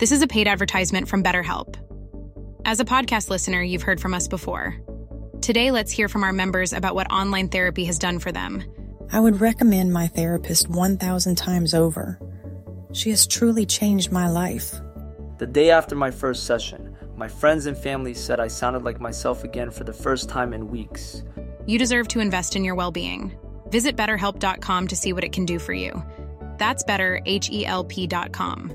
This is a paid advertisement from BetterHelp. As a podcast listener, you've heard from us before. Today, let's hear from our members about what online therapy has done for them. I would recommend my therapist 1,000 times over. She has truly changed my life. The day after my first session, my friends and family said I sounded like myself again for the first time in weeks. You deserve to invest in your well being. Visit betterhelp.com to see what it can do for you. That's better, H E L P.com.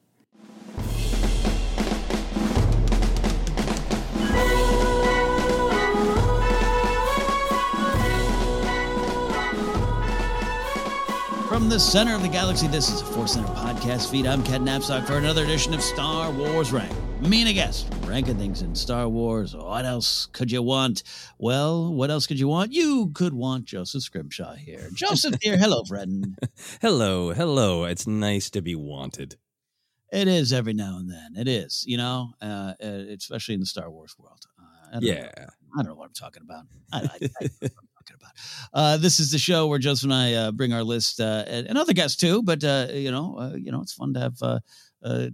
From the center of the galaxy, this is a Force Center podcast feed. I'm Ken Napzok for another edition of Star Wars Rank. Me and a guest, ranking things in Star Wars. What else could you want? Well, what else could you want? You could want Joseph Scrimshaw here. Joseph here. Hello, friend. hello, hello. It's nice to be wanted. It is every now and then. It is, you know, uh, especially in the Star Wars world. Uh, I yeah. Know, I don't know what I'm talking about. I, I, About. Uh, this is the show where Joseph and I uh, bring our list uh, and, and, other guests too. But uh, you know, uh, you know, it's fun to have uh,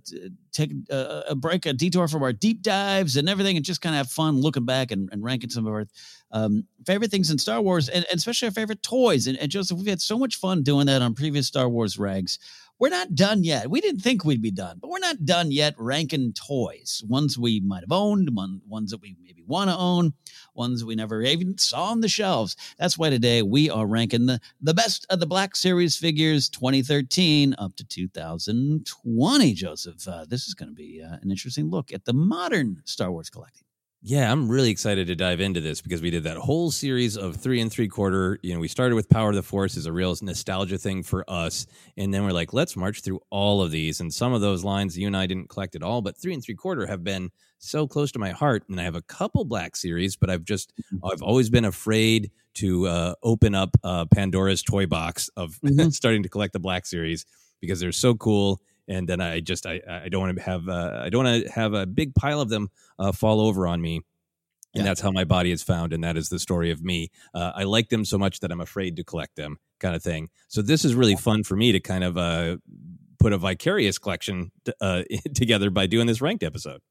take a, a, break, a detour from our deep dives and everything, and just kind of have fun looking back and, and ranking some of our um, favorite things in Star Wars, and, and especially our favorite toys. And, and, Joseph, we've had so much fun doing that on previous Star Wars rags. We're not done yet. We didn't think we'd be done, but we're not done yet ranking toys. Ones we might have owned, one, ones that we maybe want to own, ones we never even saw on the shelves. That's why today we are ranking the, the best of the Black Series figures 2013 up to 2020, Joseph. Uh, this is going to be uh, an interesting look at the modern Star Wars collecting. Yeah, I'm really excited to dive into this because we did that whole series of three and three quarter. You know, we started with Power of the Force as a real nostalgia thing for us. And then we're like, let's march through all of these. And some of those lines you and I didn't collect at all, but three and three quarter have been so close to my heart. And I have a couple Black Series, but I've just, I've always been afraid to uh, open up uh, Pandora's toy box of mm-hmm. starting to collect the Black Series because they're so cool and then I just I I don't want to have uh, I don't want to have a big pile of them uh, fall over on me. And yeah. that's how my body is found, and that is the story of me. Uh, I like them so much that I'm afraid to collect them, kind of thing. So this is really fun for me to kind of uh, put a vicarious collection t- uh, together by doing this ranked episode.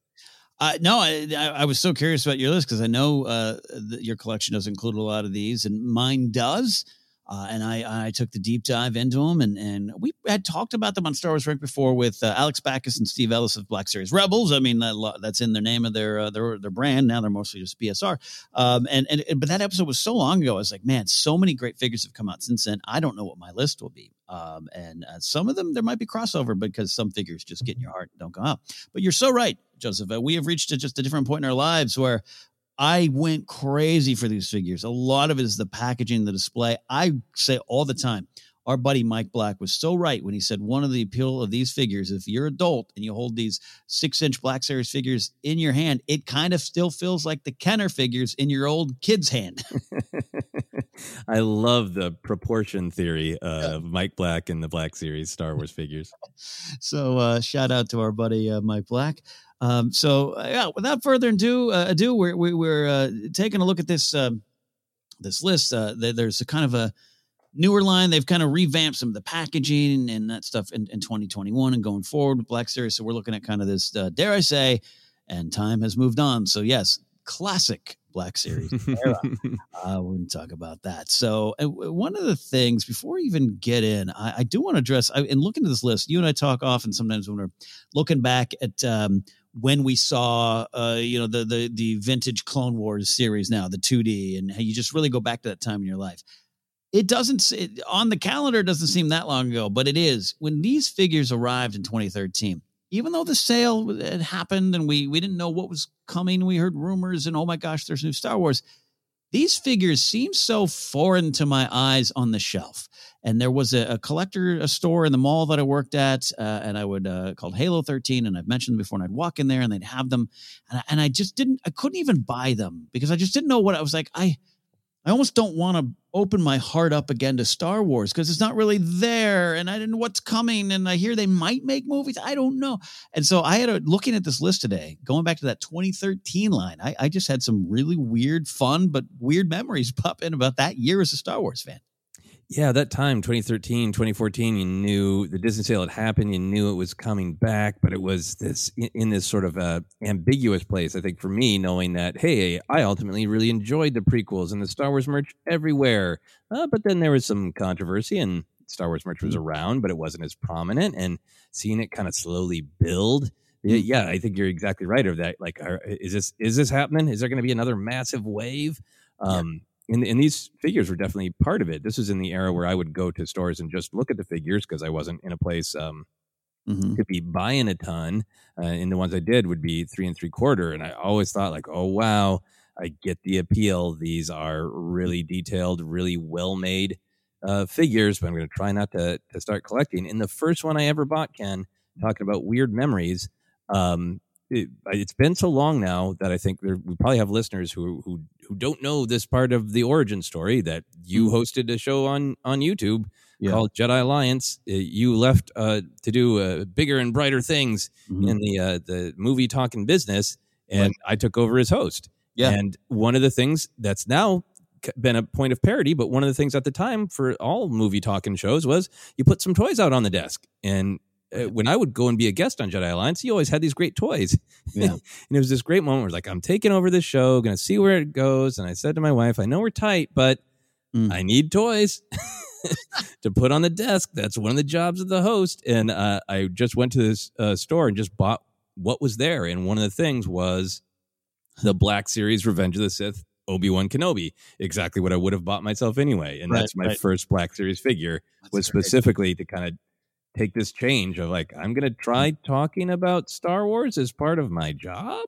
Uh, no, I, I, was so curious about your list because I know uh, that your collection does include a lot of these, and mine does. Uh, and I, I took the deep dive into them, and, and we had talked about them on Star Wars right before with uh, Alex Backus and Steve Ellis of Black Series Rebels. I mean, that, that's in the name of their uh, their their brand. Now they're mostly just BSR. Um, and, and but that episode was so long ago. I was like, man, so many great figures have come out since then. I don't know what my list will be. Um, and uh, some of them there might be crossover because some figures just get in your heart and don't go out. But you're so right, Joseph. Uh, we have reached a, just a different point in our lives where I went crazy for these figures. A lot of it is the packaging, the display. I say all the time, our buddy Mike Black was so right when he said one of the appeal of these figures, if you're adult and you hold these six inch Black Series figures in your hand, it kind of still feels like the Kenner figures in your old kid's hand. I love the proportion theory of Mike Black and the Black Series Star Wars figures. so uh, shout out to our buddy uh, Mike Black. Um, so uh, yeah, without further ado, uh, ado we're we're uh, taking a look at this um, this list. Uh, there's a kind of a newer line. They've kind of revamped some of the packaging and that stuff in, in 2021 and going forward with Black Series. So we're looking at kind of this, uh, dare I say, and time has moved on. So yes, classic Black Series era. uh, we're going to talk about that. So uh, one of the things before we even get in, I, I do want to address. I, and looking at this list, you and I talk often sometimes when we're looking back at um, when we saw uh, you know the the the vintage Clone Wars series now the 2D and you just really go back to that time in your life. It doesn't it, on the calendar doesn't seem that long ago, but it is when these figures arrived in 2013. Even though the sale had happened and we we didn't know what was coming, we heard rumors and oh my gosh, there's new Star Wars. These figures seem so foreign to my eyes on the shelf and there was a, a, collector a store in the mall that I worked at, uh, and I would uh, called Halo 13, and I've mentioned them before, and I'd walk in there and they'd have them, and I, and I just didn't, I couldn't even buy them because I just didn't know what I was like. I, I almost don't want to open my heart up again to Star Wars because it's not really there, and I didn't know what's coming, and I hear they might make movies. I don't know, and so I had a looking at this list today, going back to that 2013 line. I, I just had some really weird, fun, but weird memories pop in about that year as a Star Wars fan. Yeah, that time, 2013, 2014, you knew the Disney sale had happened. You knew it was coming back, but it was this in this sort of uh, ambiguous place. I think for me, knowing that, hey, I ultimately really enjoyed the prequels and the Star Wars merch everywhere. Uh, but then there was some controversy, and Star Wars merch was mm. around, but it wasn't as prominent. And seeing it kind of slowly build, mm. yeah, I think you're exactly right. Of that, like, are, is this is this happening? Is there going to be another massive wave? Um, and, and these figures were definitely part of it. This is in the era where I would go to stores and just look at the figures because I wasn't in a place um, mm-hmm. to be buying a ton. Uh, and the ones I did would be three and three quarter. And I always thought like, oh wow, I get the appeal. These are really detailed, really well made uh, figures. But I'm going to try not to to start collecting. And the first one I ever bought, Ken, talking about weird memories. Um, it, has been so long now that I think there, we probably have listeners who who who don't know this part of the origin story that you mm-hmm. hosted a show on on YouTube yeah. called Jedi Alliance. You left uh, to do uh, bigger and brighter things mm-hmm. in the uh, the movie talking business, and right. I took over as host. Yeah, and one of the things that's now been a point of parody, but one of the things at the time for all movie talking shows was you put some toys out on the desk, and uh, when I would go and be a guest on Jedi Alliance, he always had these great toys. Yeah. and it was this great moment where like, I'm taking over this show, going to see where it goes. And I said to my wife, I know we're tight, but mm. I need toys to put on the desk. That's one of the jobs of the host. And uh, I just went to this uh, store and just bought what was there. And one of the things was the Black Series Revenge of the Sith Obi Wan Kenobi, exactly what I would have bought myself anyway. And right, that's my right. first Black Series figure that's was specifically to kind of take this change of like I'm going to mm. try talking about Star Wars as part of my job.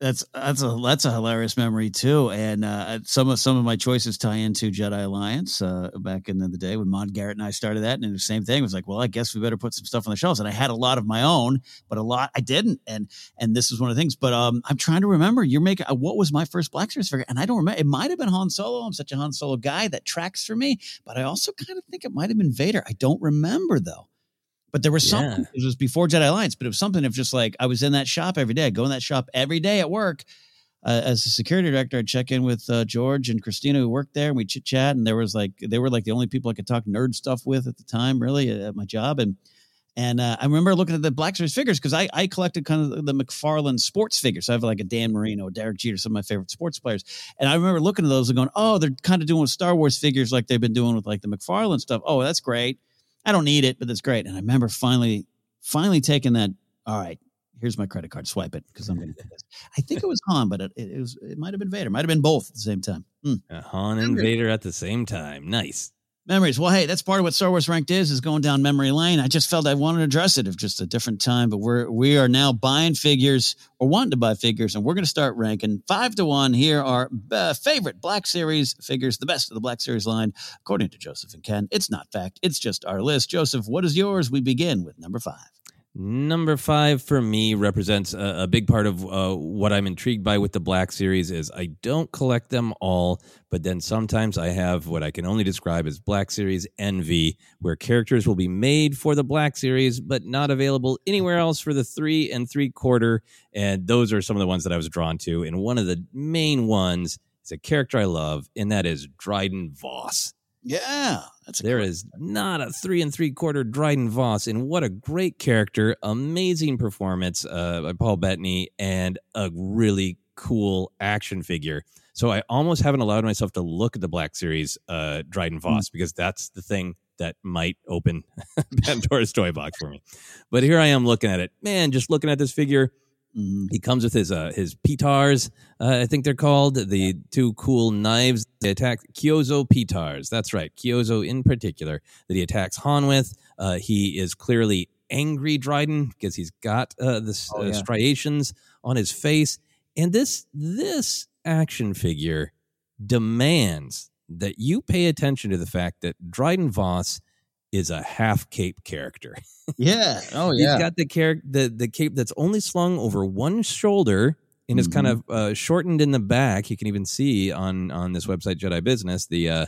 That's that's a that's a hilarious memory too, and uh, some of some of my choices tie into Jedi Alliance uh, back in the day when Maude Garrett and I started that, and the same thing it was like, well, I guess we better put some stuff on the shelves, and I had a lot of my own, but a lot I didn't, and and this is one of the things. But um, I'm trying to remember. You're making uh, what was my first Black Series figure, and I don't remember. It might have been Han Solo. I'm such a Han Solo guy that tracks for me, but I also kind of think it might have been Vader. I don't remember though. But there was something, yeah. it was before Jedi Alliance, but it was something of just like I was in that shop every day, I'd go in that shop every day at work. Uh, as a security director, I'd check in with uh, George and Christina who worked there, and we chit chat. And there was like they were like the only people I could talk nerd stuff with at the time, really, at my job. And And uh, I remember looking at the Black Series figures because I, I collected kind of the McFarlane sports figures. So I have like a Dan Marino, Derek Jeter, some of my favorite sports players. And I remember looking at those and going, oh, they're kind of doing with Star Wars figures like they've been doing with like the McFarlane stuff. Oh, that's great. I don't need it, but that's great. And I remember finally, finally taking that. All right, here's my credit card. Swipe it because I'm going to get this. I think it was Han, but it, it was it might have been Vader. Might have been both at the same time. Hmm. Uh, Han and Vader at the same time. Nice. Memories. Well, hey, that's part of what Star Wars Ranked is, is going down memory lane. I just felt I wanted to address it of just a different time, but we're we are now buying figures or wanting to buy figures, and we're going to start ranking five to one. Here are uh, favorite Black Series figures, the best of the Black Series line, according to Joseph and Ken. It's not fact; it's just our list. Joseph, what is yours? We begin with number five. Number five for me represents a, a big part of uh, what I'm intrigued by with the Black Series is I don't collect them all, but then sometimes I have what I can only describe as Black Series envy, where characters will be made for the Black Series but not available anywhere else for the three and three quarter. And those are some of the ones that I was drawn to. And one of the main ones is a character I love, and that is Dryden Voss. Yeah, that's there is not a three and three quarter Dryden Voss, and what a great character! Amazing performance uh, by Paul Bettany, and a really cool action figure. So I almost haven't allowed myself to look at the Black Series uh, Dryden Voss mm. because that's the thing that might open Pandora's toy box for me. But here I am looking at it, man. Just looking at this figure Mm-hmm. He comes with his uh, his petars, uh, I think they're called the two cool knives. They attack Kyuzo petars. That's right, Kyuzo in particular that he attacks Han with. Uh, he is clearly angry Dryden because he's got uh, the oh, uh, yeah. striations on his face, and this this action figure demands that you pay attention to the fact that Dryden Voss is a half cape character. Yeah. Oh yeah. He's got the character the the cape that's only slung over one shoulder and mm-hmm. is kind of uh, shortened in the back. You can even see on on this website Jedi Business the uh,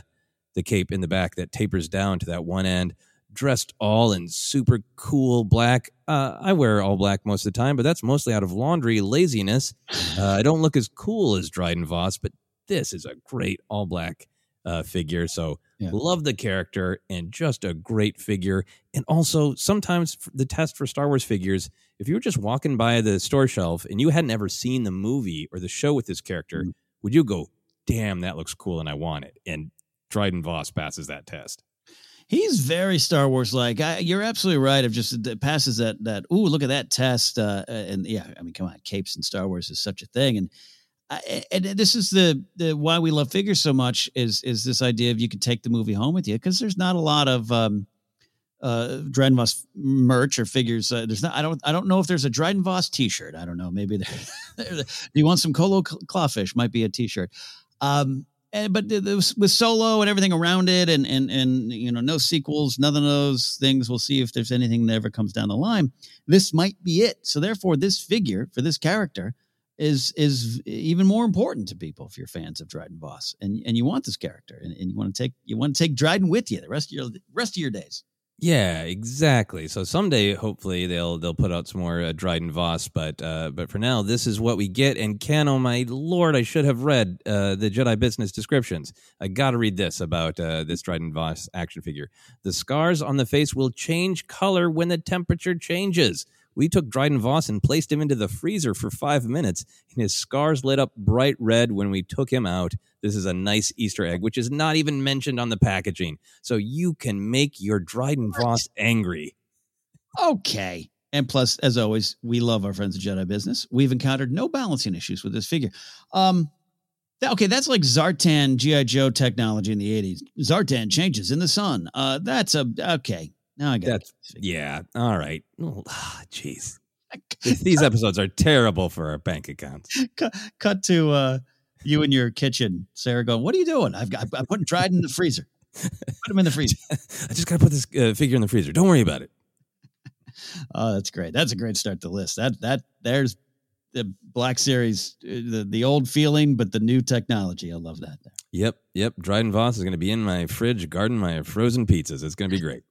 the cape in the back that tapers down to that one end. Dressed all in super cool black. Uh, I wear all black most of the time, but that's mostly out of laundry laziness. Uh, I don't look as cool as Dryden Voss, but this is a great all black uh, figure. So yeah. love the character and just a great figure. And also, sometimes the test for Star Wars figures, if you were just walking by the store shelf and you hadn't ever seen the movie or the show with this character, mm-hmm. would you go, "Damn, that looks cool and I want it"? And Dryden Voss passes that test. He's very Star Wars like. You're absolutely right. Of just it passes that that. Ooh, look at that test. Uh, and yeah, I mean, come on, capes and Star Wars is such a thing. And and this is the, the why we love figures so much is is this idea of you can take the movie home with you because there's not a lot of um, uh, Dryden Voss merch or figures. Uh, there's not. I don't. I don't know if there's a Dryden Voss T-shirt. I don't know. Maybe there. you want some Colo Clawfish? Might be a T-shirt. Um, and, but with Solo and everything around it, and and and you know, no sequels, none of those things. We'll see if there's anything that ever comes down the line. This might be it. So therefore, this figure for this character is is even more important to people if you're fans of Dryden Voss and and you want this character and, and you want to take you want to take Dryden with you the rest of your rest of your days. Yeah, exactly. So someday, hopefully, they'll they'll put out some more uh, Dryden Voss, but uh, but for now, this is what we get. And Ken, oh my lord, I should have read uh, the Jedi Business descriptions. I got to read this about uh, this Dryden Voss action figure. The scars on the face will change color when the temperature changes. We took Dryden Voss and placed him into the freezer for five minutes, and his scars lit up bright red when we took him out. This is a nice Easter egg, which is not even mentioned on the packaging. So you can make your Dryden Voss angry. Okay. And plus, as always, we love our friends at Jedi Business. We've encountered no balancing issues with this figure. Um, okay, that's like Zartan GI Joe technology in the '80s. Zartan changes in the sun. Uh, that's a okay. Now I got yeah. All right. Jeez. Oh, These episodes are terrible for our bank accounts. Cut, cut to uh, you in your kitchen, Sarah, going, "What are you doing? I've got I'm putting Dryden in the freezer. Put him in the freezer. I just got to put this uh, figure in the freezer. Don't worry about it." Oh, that's great. That's a great start to list. That that there's the Black Series, uh, the the old feeling, but the new technology. I love that. Yep, yep. Dryden Voss is going to be in my fridge, guarding my frozen pizzas. It's going to be great.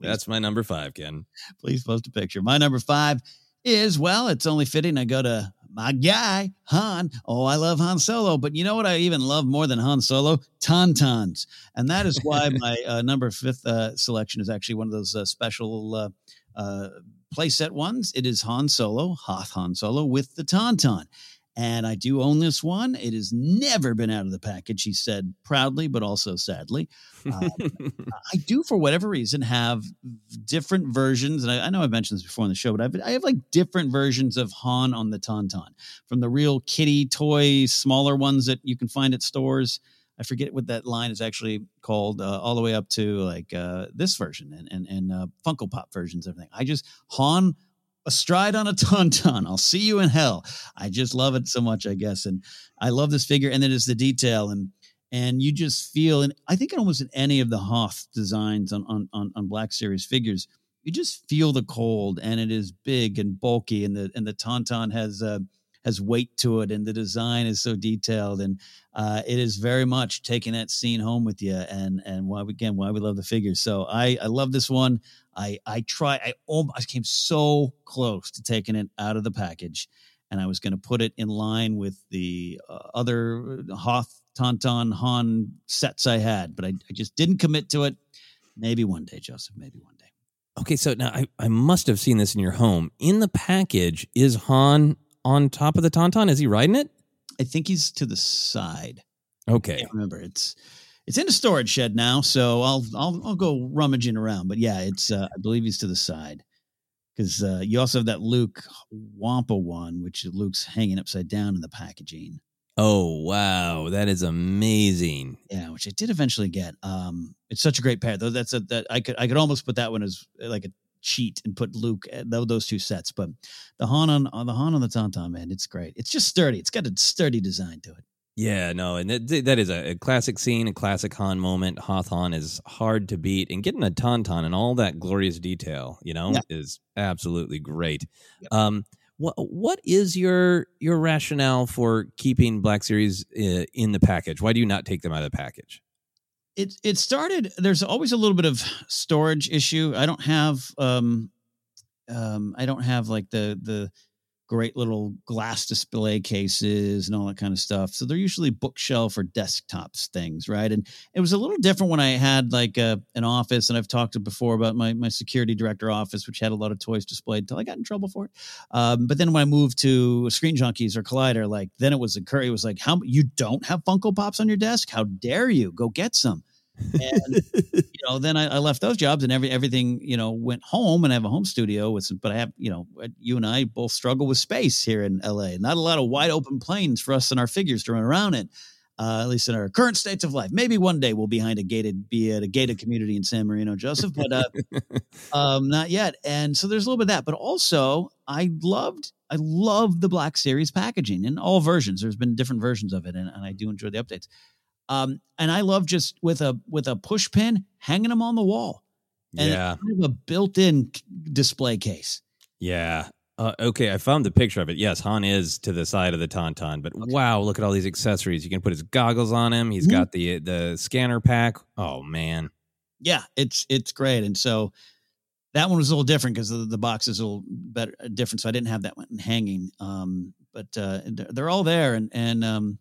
That's my number five, Ken. Please post a picture. My number five is well, it's only fitting I go to my guy, Han. Oh, I love Han Solo. But you know what I even love more than Han Solo? Tauntauns. And that is why my uh, number fifth uh, selection is actually one of those uh, special uh, uh, playset ones. It is Han Solo, Hoth Han Solo with the Tauntaun. And I do own this one. It has never been out of the package, he said proudly, but also sadly. Um, I do, for whatever reason, have different versions. And I, I know I've mentioned this before on the show, but I've, I have like different versions of Han on the Tauntaun from the real kitty toy, smaller ones that you can find at stores. I forget what that line is actually called, uh, all the way up to like uh, this version and and, and uh, Funko Pop versions, everything. I just Han astride on a tauntaun. I'll see you in hell. I just love it so much, I guess, and I love this figure. And then it's the detail and and you just feel, and I think almost in any of the Hoth designs on on on, on Black Series figures, you just feel the cold, and it is big and bulky, and the and the tauntaun has. Uh, has weight to it and the design is so detailed and uh, it is very much taking that scene home with you and and why again why we love the figures. So i i love this one. I i try i almost I came so close to taking it out of the package and i was going to put it in line with the uh, other hoth tauntaun han sets i had but I, I just didn't commit to it. Maybe one day joseph maybe one day. Okay, so now I, I must have seen this in your home. In the package, is Han on top of the Tauntaun? Is he riding it? I think he's to the side. Okay. remember, it's it's in a storage shed now, so I'll I'll I'll go rummaging around. But yeah, it's uh, I believe he's to the side because uh, you also have that Luke Wampa one, which Luke's hanging upside down in the packaging. Oh wow, that is amazing. Yeah, which I did eventually get. Um, it's such a great pair though. That's a that I could I could almost put that one as like a cheat and put Luke uh, those two sets. But the Han on, on the Han on the Tauntaun, man, it's great. It's just sturdy. It's got a sturdy design to it. Yeah, no, and that, that is a, classic scene, a classic Han moment. Hoth Han is hard to beat, and getting a Tauntaun and all that glorious detail, you know, Yeah. is absolutely great. Um, what what is your your rationale for keeping Black Series uh, in the package? Why do you not take them out of the package? It it started there's always a little bit of storage issue. I don't have um um i don't have like the the great little glass display cases and all that kind of stuff. So they're usually bookshelf or desktops things right? And it was a little different when i had like a, an office and i've talked to before about my my security director office which had a lot of toys displayed until i got in trouble for it. Um, but then when i moved to screen junkies or collider like then it was a curry it was like how you don't have funko pops on your desk? How dare you? Go get some and you know then I, I left those jobs and every everything you know went home and I have a home studio with some but I have you know you and I both struggle with space here in LA not a lot of wide open planes for us and our figures to run around in uh, at least in our current states of life. Maybe one day we'll be behind a gated be at a gated community in San Marino Joseph but uh, um, not yet. And so there's a little bit of that but also I loved I love the Black Series packaging in all versions. There's been different versions of it and, and I do enjoy the updates um, and I love just with a with a push pin hanging them on the wall. And Yeah. kind of a built-in display case. Yeah. Uh, okay, I found the picture of it. Yes, Han is to the side of the Tauntaun, but wow, look at all these accessories. You can put his goggles on him. He's Mhm. got the the scanner pack. Oh man. Yeah, it's it's great. And so that one was a little different because the, the box is a little better different. So I didn't have that one hanging. Um, but uh, they're, they're all there, and and um,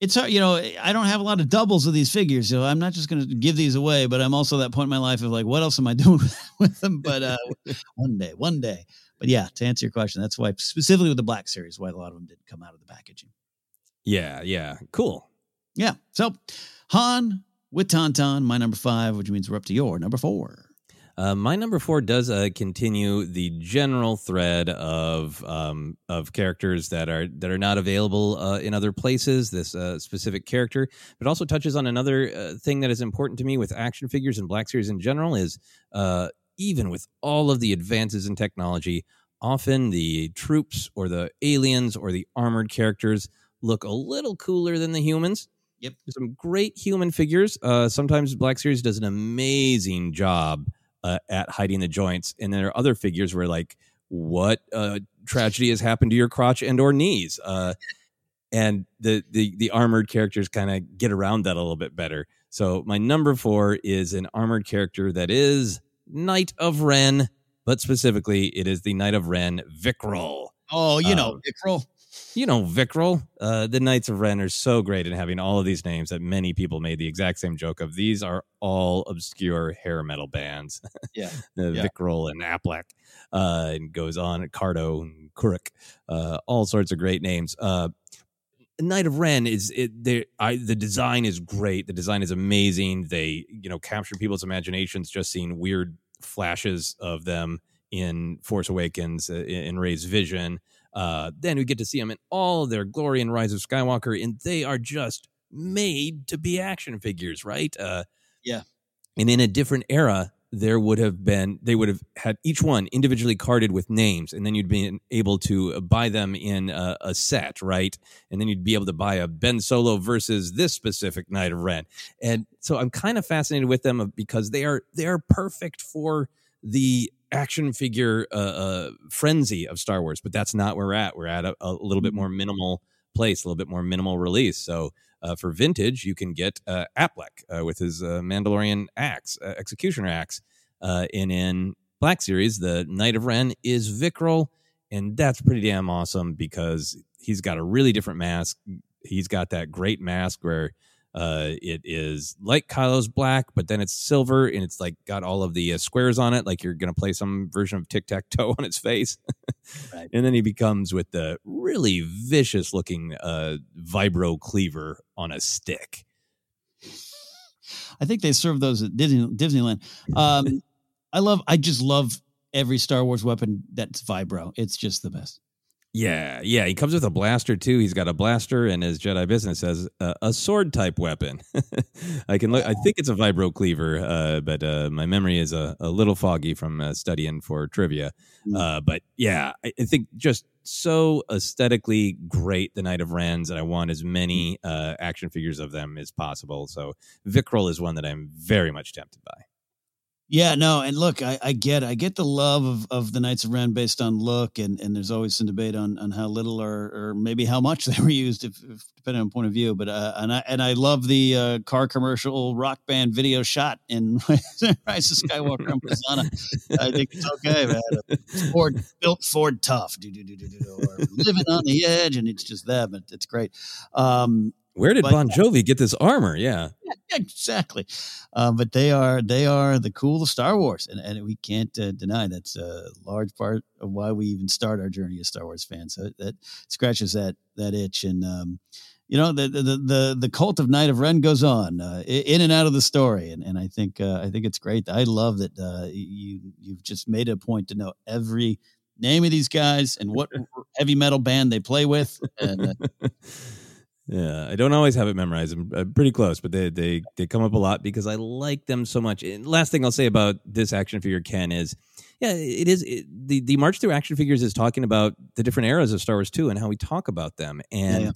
it's hard. You know, I don't have a lot of doubles of these figures, so I'm not just going to give these away. But I'm also at that point in my life of like, what else am I doing with them? But uh, one day, one day. But yeah, to answer your question, that's why specifically with the Black Series, why a lot of them didn't come out of the packaging. Yeah, yeah. Cool. Yeah. So Han with Tauntaun, my number five, which means we're up to your number four. Uh, my number four does uh, continue the general thread of um, of characters that are that are not available uh, in other places. This uh, specific character, but also touches on another uh, thing that is important to me with action figures and Black Series in general. Is uh, even with all of the advances in technology, often the troops or the aliens or the armored characters look a little cooler than the humans. Yep. Some great human figures. Uh, sometimes Black Series does an amazing job uh, at hiding the joints, and there are other figures where like, what uh, tragedy has happened to your crotch and or knees? Uh, and the the the armored characters kind of get around that a little bit better. So my number four is an armored character that is Knight of Ren, but specifically it is the Knight of Ren Vicrul. Oh, you know, Um. You know, Vicrul. Uh, the Knights of Ren are so great in having all of these names that many people made the exact same joke of. These are all obscure hair metal bands. Yeah. uh, Yeah. And Aplek, uh, and goes on, Cardo and Kuruk, uh, all sorts of great names. Uh, Knight of Ren is it I the design is great. The design is amazing. They, you know, capture people's imaginations just seeing weird flashes of them in Force Awakens uh, in, in Rey's vision. Uh then we get to see them in all their glory in Rise of Skywalker and they are just made to be action figures, right? Uh Yeah. and in a different era there would have been they would have had each one individually carded with names and then you'd be able to buy them in a, a set right and then you'd be able to buy a ben solo versus this specific knight of ren and so i'm kind of fascinated with them because they are they are perfect for the action figure uh, uh, frenzy of star wars but that's not where we're at we're at a, a little bit more minimal place a little bit more minimal release so uh, for vintage, you can get uh, Aplek uh, with his uh, Mandalorian axe, uh, executioner axe. Uh, and in Black Series, the Knight of Ren is Vicrul, and that's pretty damn awesome because he's got a really different mask. He's got that great mask where uh, it is like Kylo's black, but then it's silver and it's like got all of the uh, squares on it, like you're going to play some version of tic tac toe on its face. Right. And then he becomes with the really vicious looking uh, vibro cleaver on a stick. I think they serve those at Disney, Disneyland. Um, I love, I just love every Star Wars weapon that's vibro. It's just the best. Yeah, yeah. He comes with a blaster too. He's got a blaster, and his Jedi business says uh, a sword type weapon. I can look. I think it's a vibro cleaver, uh, but uh, my memory is a, a little foggy from uh, studying for trivia. Uh, but yeah, I, I think just so aesthetically great, the Knight of Rens, and I want as many uh, action figures of them as possible. So Vicrul is one that I'm very much tempted by. Yeah, no, and look, I, I get, I get the love of, of the Knights of Ren based on look, and, and there's always some debate on, on how little or, or maybe how much they were used, if, if depending on point of view. But uh, and I and I love the uh, car commercial rock band video shot in Rise of Skywalker and Persona. I think it's okay, man. Ford built Ford tough, do do do do do, or living on the edge, and it's just that, but it's great. Um, Where did but- Bon Jovi get this armor? Yeah. exactly. Um, but they are they are the cool of Star Wars, and, and we can't uh, deny that's a large part of why we even start our journey as Star Wars fans. So that scratches that that itch, and um, you know the, the the the cult of Knight of Ren goes on uh, in and out of the story, and and I think uh, I think it's great. I love that uh, you you've just made a point to know every name of these guys and what heavy metal band they play with, and uh, Yeah, I don't always have it memorized. I'm uh, pretty close, but they they they come up a lot because I like them so much. And last thing I'll say about this action figure Ken is, yeah, it is it, the the march through action figures is talking about the different eras of Star Wars too and how we talk about them and yeah.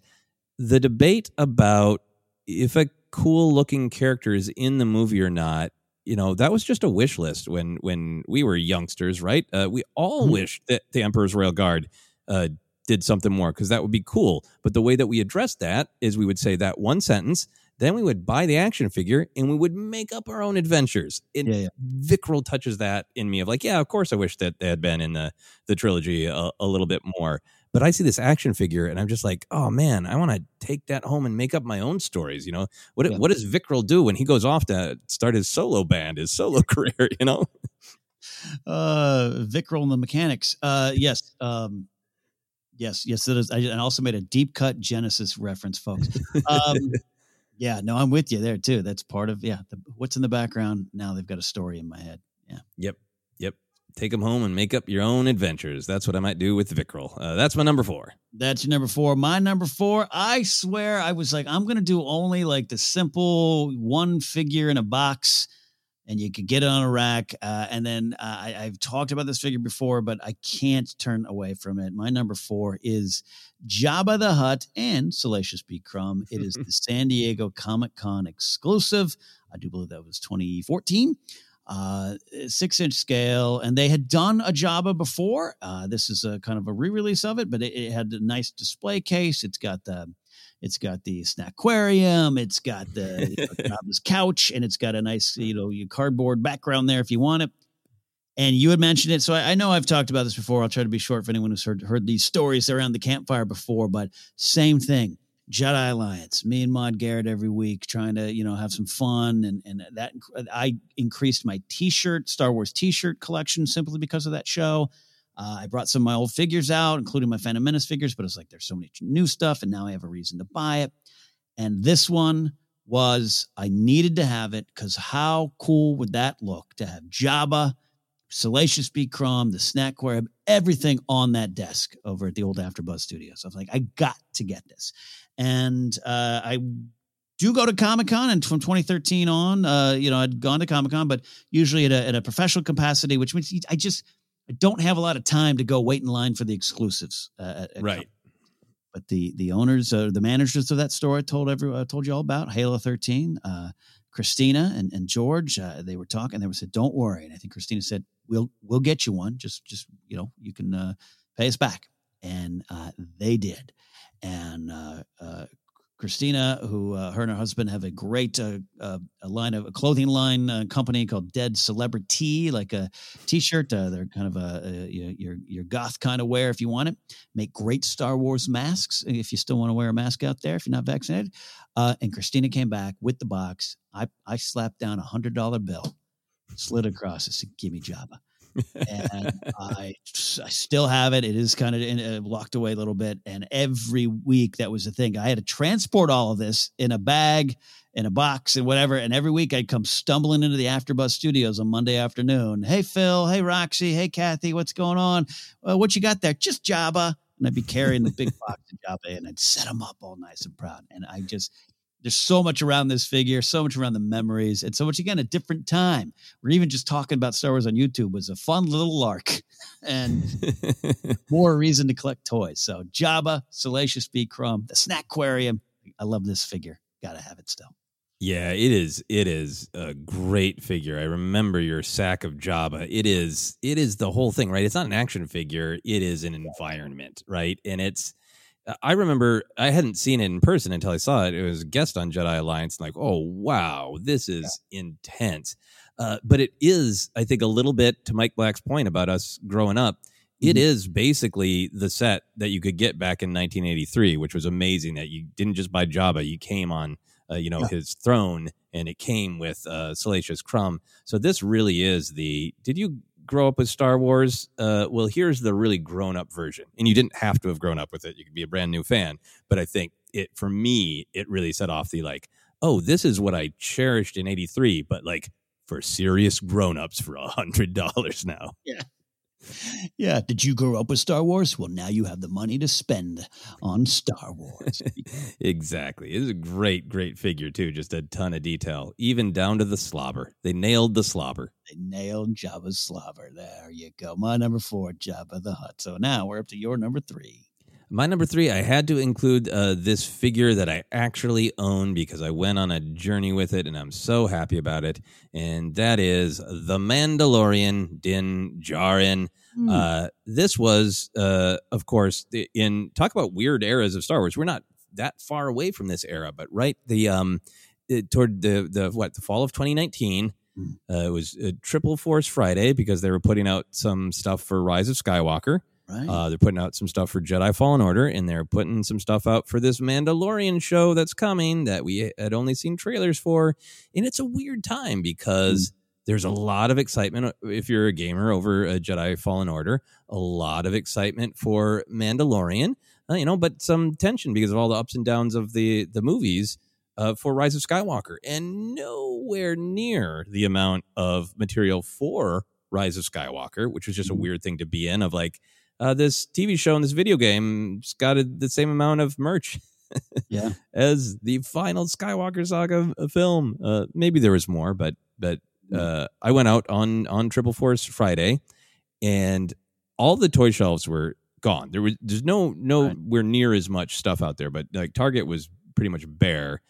the debate about if a cool looking character is in the movie or not. You know, that was just a wish list when when we were youngsters, right? Uh, we all Mhm. wished that the Emperor's Royal Guard uh, did something more because that would be cool. But the way that we addressed that is we would say that one sentence, then we would buy the action figure and we would make up our own adventures. And Yeah, yeah. Vicrul touches that in me of like, yeah, of course I wish that they had been in the the trilogy a, a little bit more. But I see this action figure and I'm just like, oh man, I want to take that home and make up my own stories. You know, what Yeah. what does Vicrul do when he goes off to start his solo band, his solo career? You know, uh Vicrul and the mechanics. Uh yes. Um yes, yes, it is. I, I also made a deep cut Genesis reference, folks. Um yeah, no, I'm with you there too. That's part of yeah, the, what's in the background. Now they've got a story in my head. Yeah. Yep. Yep. Take them home and make up your own adventures. That's what I might do with Vicrul. Uh, that's my number four. That's your number four. My number four, I swear I was like, I'm gonna do only like the simple one figure in a box, and you could get it on a rack. Uh, and then uh, I, I've talked about this figure before, but I can't turn away from it. My number four is Jabba the Hutt and Salacious B. Crumb. It is the San Diego Comic Con exclusive. I do believe that was 2014 uh six inch scale and they had done a jabba before uh this is a kind of a re-release of it but it, it had a nice display case it's got the it's got the snackarium it's got the you know, couch and it's got a nice you know your cardboard background there if you want it and you had mentioned it. So I, I, know I've talked about this before. I'll try to be short for anyone who's heard heard these stories around the campfire before, but same thing. Jedi Alliance, me and Maude Garrett every week trying to, you know, have some fun. And, and that I increased my t-shirt, Star Wars t-shirt collection simply because of that show. Uh, I brought some of my old figures out, including my Phantom Menace figures, but it's like there's so many new stuff, and now I have a reason to buy it. And this one was I needed to have it because how cool would that look to have Jabba, Salacious B. Crumb, the snack web, everything on that desk over at the old AfterBuzz Studios. I was like, I got to get this, and uh, I do go to Comic Con, and from 2013 on, uh, you know, I'd gone to Comic Con, but usually at a, at a professional capacity, which means I just I don't have a lot of time to go wait in line for the exclusives. Uh, at, right. But the the owners, uh, the managers of that store, I told every I told you all about Halo 13. Uh, Christina and, and George, uh, they were talking. They were said, "Don't worry." And I think Christina said, "We'll we'll get you one. Just just you know, you can uh, pay us back." And uh, they did. And Christina, who uh, her and her husband have a great uh, uh, a line of a clothing line uh, company called Dead Celebrity, like a T-shirt. Uh, they're kind of a, a, your your goth kind of wear if you want it. Make great Star Wars masks if you still want to wear a mask out there if you're not vaccinated. And Christina came back with the box. I I slapped down a hundred dollar bill, slid across it, said, "Give me Jabba." And I, I still have it. It is kind of in, uh, locked away a little bit. And every week that was the thing. I had to transport all of this in a bag, in a box, and whatever. And every week I'd come stumbling into the AfterBuzz Studios on Monday afternoon. Hey Phil, hey Roxy, hey Kathy, what's going on? Well, what you got there? Just Jabba. And I'd be carrying the big box of Jabba, and I'd set them up all nice and proud. And I just there's so much around this figure, so much around the memories, and so much again a different time. We're even just talking about Star Wars on YouTube was a fun little lark, and more reason to collect toys. So Jabba, Salacious B. Crumb, the Snack Aquarium. I love this figure. Got to have it still. Yeah, it is. It is a great figure. I remember your sack of Jabba. It is. It is the whole thing, right? It's not an action figure. It is an environment, right? And it's I remember I hadn't seen it in person until I saw it. It was a guest on Jedi Alliance. and Like, oh wow, this is yeah. intense. Uh, but it is, I think, a little bit to Mike Black's point about us growing up. Mm-hmm. It is basically the set that you could get back in 1983, which was amazing. That you didn't just buy Jabba, you came on, uh, you know, yeah. his throne, and it came with uh, Salacious Crumb. So this really is the. Did you grow up with Star Wars, uh, well, here's the really grown up version. And you didn't have to have grown up with it. You could be a brand new fan. But I think it, for me, it really set off the like, oh, this is what I cherished in 83, but like for serious grown ups for a hundred dollars now. Yeah. Yeah. Did you grow up with Star Wars? Well, now you have the money to spend on Star Wars. exactly. It is a great, great figure, too. Just a ton of detail, even down to the slobber. They nailed the slobber. They nailed Jabba's slobber. There you go. My number four, Jabba the Hutt. So now we're up to your number three. My number three, I had to include uh, this figure that I actually own because I went on a journey with it and I'm so happy about it. And that is The Mandalorian Din Djarin. Mm. Uh, this was, uh, of course, in talk about weird eras of Star Wars. We're not that far away from this era, but right the um, it, toward the the what the fall of 2019. Mm. Uh, it was a Triple Force Friday because they were putting out some stuff for Rise of Skywalker. Right. Uh, they're putting out some stuff for Jedi Fallen Order, and they're putting some stuff out for this Mandalorian show that's coming that we had only seen trailers for. And it's a weird time because mm. there's a lot of excitement uh, if you're a gamer over a Jedi Fallen Order, a lot of excitement for Mandalorian, uh, you know, but some tension because of all the ups and downs of the the movies. Uh, for Rise of Skywalker, and nowhere near the amount of material for Rise of Skywalker, which was just a mm-hmm. weird thing to be in. Of like, uh, this TV show and this video game's got a, the same amount of merch. yeah, as the final Skywalker saga film. Uh, maybe there was more, but but hmm. uh, I went out on on Triple Force Friday, and all the toy shelves were gone. There was there's no nowhere near as much stuff out there, but like Target was pretty much bare.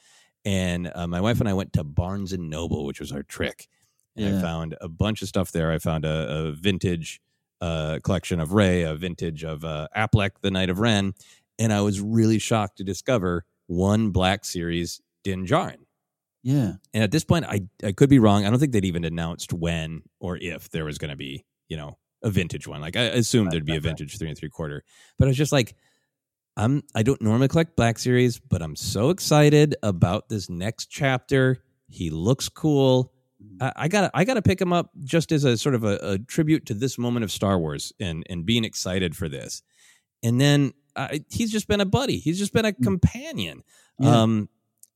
And uh, my wife and I went to Barnes and Noble, which was our trick. And yeah. I found a bunch of stuff there. I found a, a vintage uh, collection of Rey, a vintage of uh, Aplek, the Knight of Ren, and I was really shocked to discover one Black Series Din Djarin. Yeah, and at this point, I I could be wrong. I don't think they'd even announced when or if there was going to be you know a vintage one. Like I assumed there'd be a vintage three and three quarter, but I was just like, I'm I don't normally collect Black Series, but I'm so excited about this next chapter. He looks cool. I, I gotta I gotta pick him up just as a sort of a, a, tribute to this moment of Star Wars and and being excited for this. And then uh, he's just been a buddy. He's just been a mm. companion. Yeah. Um,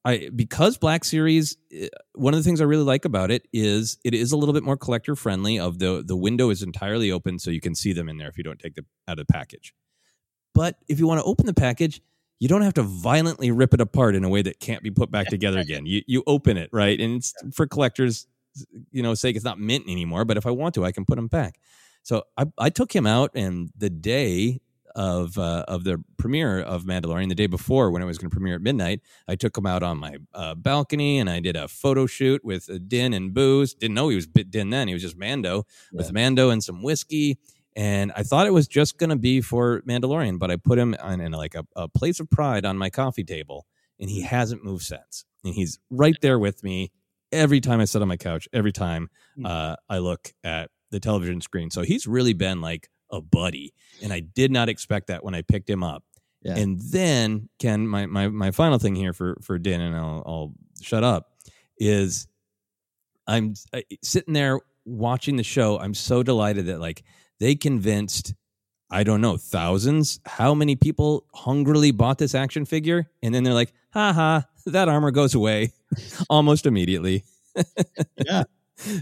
I because Black Series, eh, one of the things I really like about it is it is a little bit more collector friendly. Of the the window is entirely open, so you can see them in there if you don't take them out of the package. But if you want to open the package, you don't have to violently rip it apart in a way that can't be put back together again. You you open it right, and it's for collectors, you know, sake it's not mint anymore. But if I want to, I can put them back. So I I took him out, and the day of uh, of the premiere of Mandalorian the day before when it was going to premiere at midnight. I took him out on my uh, balcony and I did a photo shoot with uh, Din and Booze. Didn't know he was Din then; he was just Mando yeah. with Mando and some whiskey. And I thought it was just going to be for Mandalorian, but I put him on in like a, a place of pride on my coffee table, and he hasn't moved since. And he's right there with me every time I sit on my couch, every time hmm. uh, I look at the television screen. So he's really been like a buddy. And I did not expect that when I picked him up. Yeah. And then, Ken, my, my, my final thing here for, for Din, and I'll, I'll shut up, is I'm sitting there watching the show. I'm so delighted that like they convinced, I don't know, thousands, how many people hungrily bought this action figure. And then they're like, ha ha, that armor goes away almost immediately. yeah.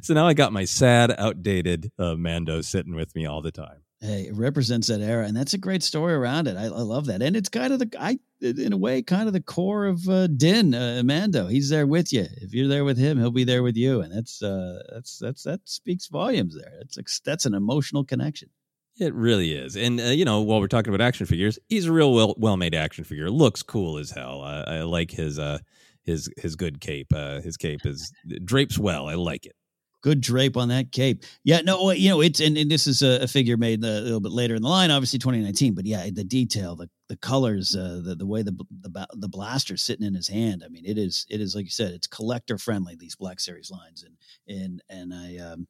So now I got my sad, outdated uh, Mando sitting with me all the time. Hey, it represents that era, and that's a great story around it. I, I, love that, and it's kind of the I, in a way, kind of the core of uh, Din uh, Mando. He's there with you. If you're there with him, he'll be there with you, and that's uh, that's that's that speaks volumes. There, that's that's an emotional connection. It really is, and uh, you know, while we're talking about action figures, he's a real well well made action figure. Looks cool as hell. I, I like his uh his his good cape. Uh, his cape is drapes well. I like it good drape on that cape. Yeah, no, you know it's and, and this is a, a, figure made a little bit later in the line, obviously 2019. But yeah, the detail, the the colors, uh, the the way the the the blaster sitting in his hand. I mean, it is it is like you said, it's collector friendly. These Black Series lines, and and and I. um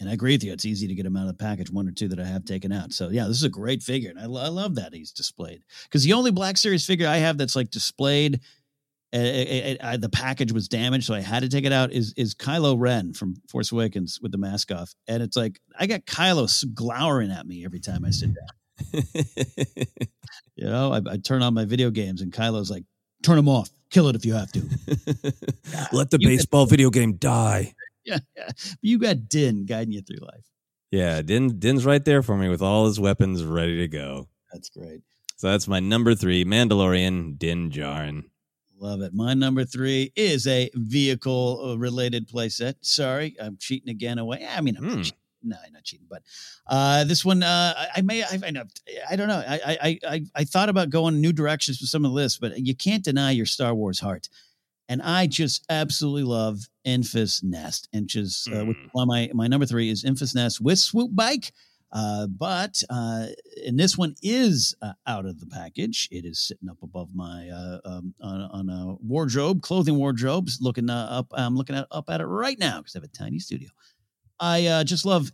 and I agree with you. It's easy to get them out of the package, one or two that I have taken out. So yeah, this is a great figure, and I, I love that he's displayed. Because the only Black Series figure I have that's like displayed it, it, the package was damaged, so I had to take it out. Is is Kylo Ren from Force Awakens with the mask off, and it's like I got Kylo glowering at me every time I sit down. you know, I, I, turn on my video games, and Kylo's like, "Turn them off, kill it if you have to." Let the baseball video game die. Yeah, yeah. You got Din guiding you through life. Yeah, Din Din's right there for me with all his weapons ready to go. That's great. So that's my number three, Mandalorian Din Djarin. Love it. My number three is a vehicle uh, related playset. Sorry, I'm cheating again away. I mean, I'm mm. cheating. no, I'm not cheating, but uh, this one, uh, I, I, may, I, I, know, I don't know. I, I, I, I thought about going new directions with some of the lists, but you can't deny your Star Wars heart. And I just absolutely love Enfys Nest, and just uh, mm. my my number three is Enfys Nest with Swoop Bike. Uh, but uh, and this one is uh, out of the package. It is sitting up above my uh, um, on, on, a wardrobe, clothing wardrobes. Looking uh, up, I'm looking at up at it right now because I have a tiny studio. I uh, just love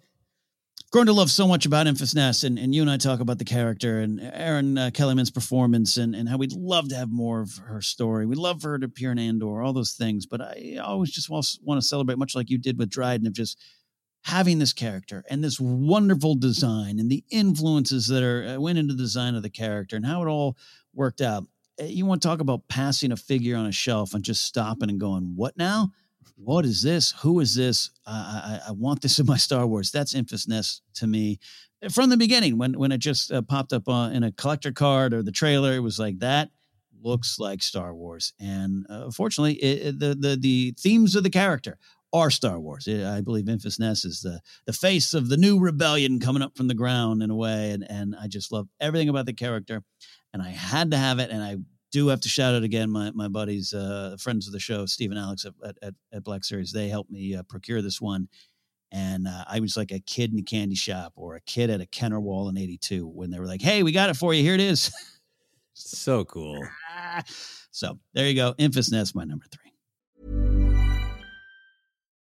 grown to love so much about Enfys Nest, and, and you and I talk about the character and Erin uh, Kellyman's performance, and, and how we'd love to have more of her story. We'd love for her to appear in Andor, all those things. But I always just want, want to celebrate, much like you did with Dryden, of just having this character and this wonderful design and the influences that are uh, went into the design of the character and how it all worked out. Uh, you want to talk about passing a figure on a shelf and just stopping and going, "What now? What is this? Who is this? I, I, I want this in my Star Wars." That's Enfys Nest to me from the beginning. When when it just uh, popped up uh, in a collector card or the trailer, it was like that looks like Star Wars. And uh, fortunately, it, it, the the the themes of the character are Star Wars. I believe Enfys Nest is the the face of the new rebellion coming up from the ground in a way, and and I just love everything about the character, and I had to have it, and I do have to shout out again my my buddies, uh, friends of the show, Steve and Alex at, at, at Black Series. They helped me uh, procure this one, and uh, I was like a kid in a candy shop or a kid at a Kenner Wall in '82 when they were like, "Hey, we got it for you. Here it is." so cool. so there you go. Enfys Nest, my number three.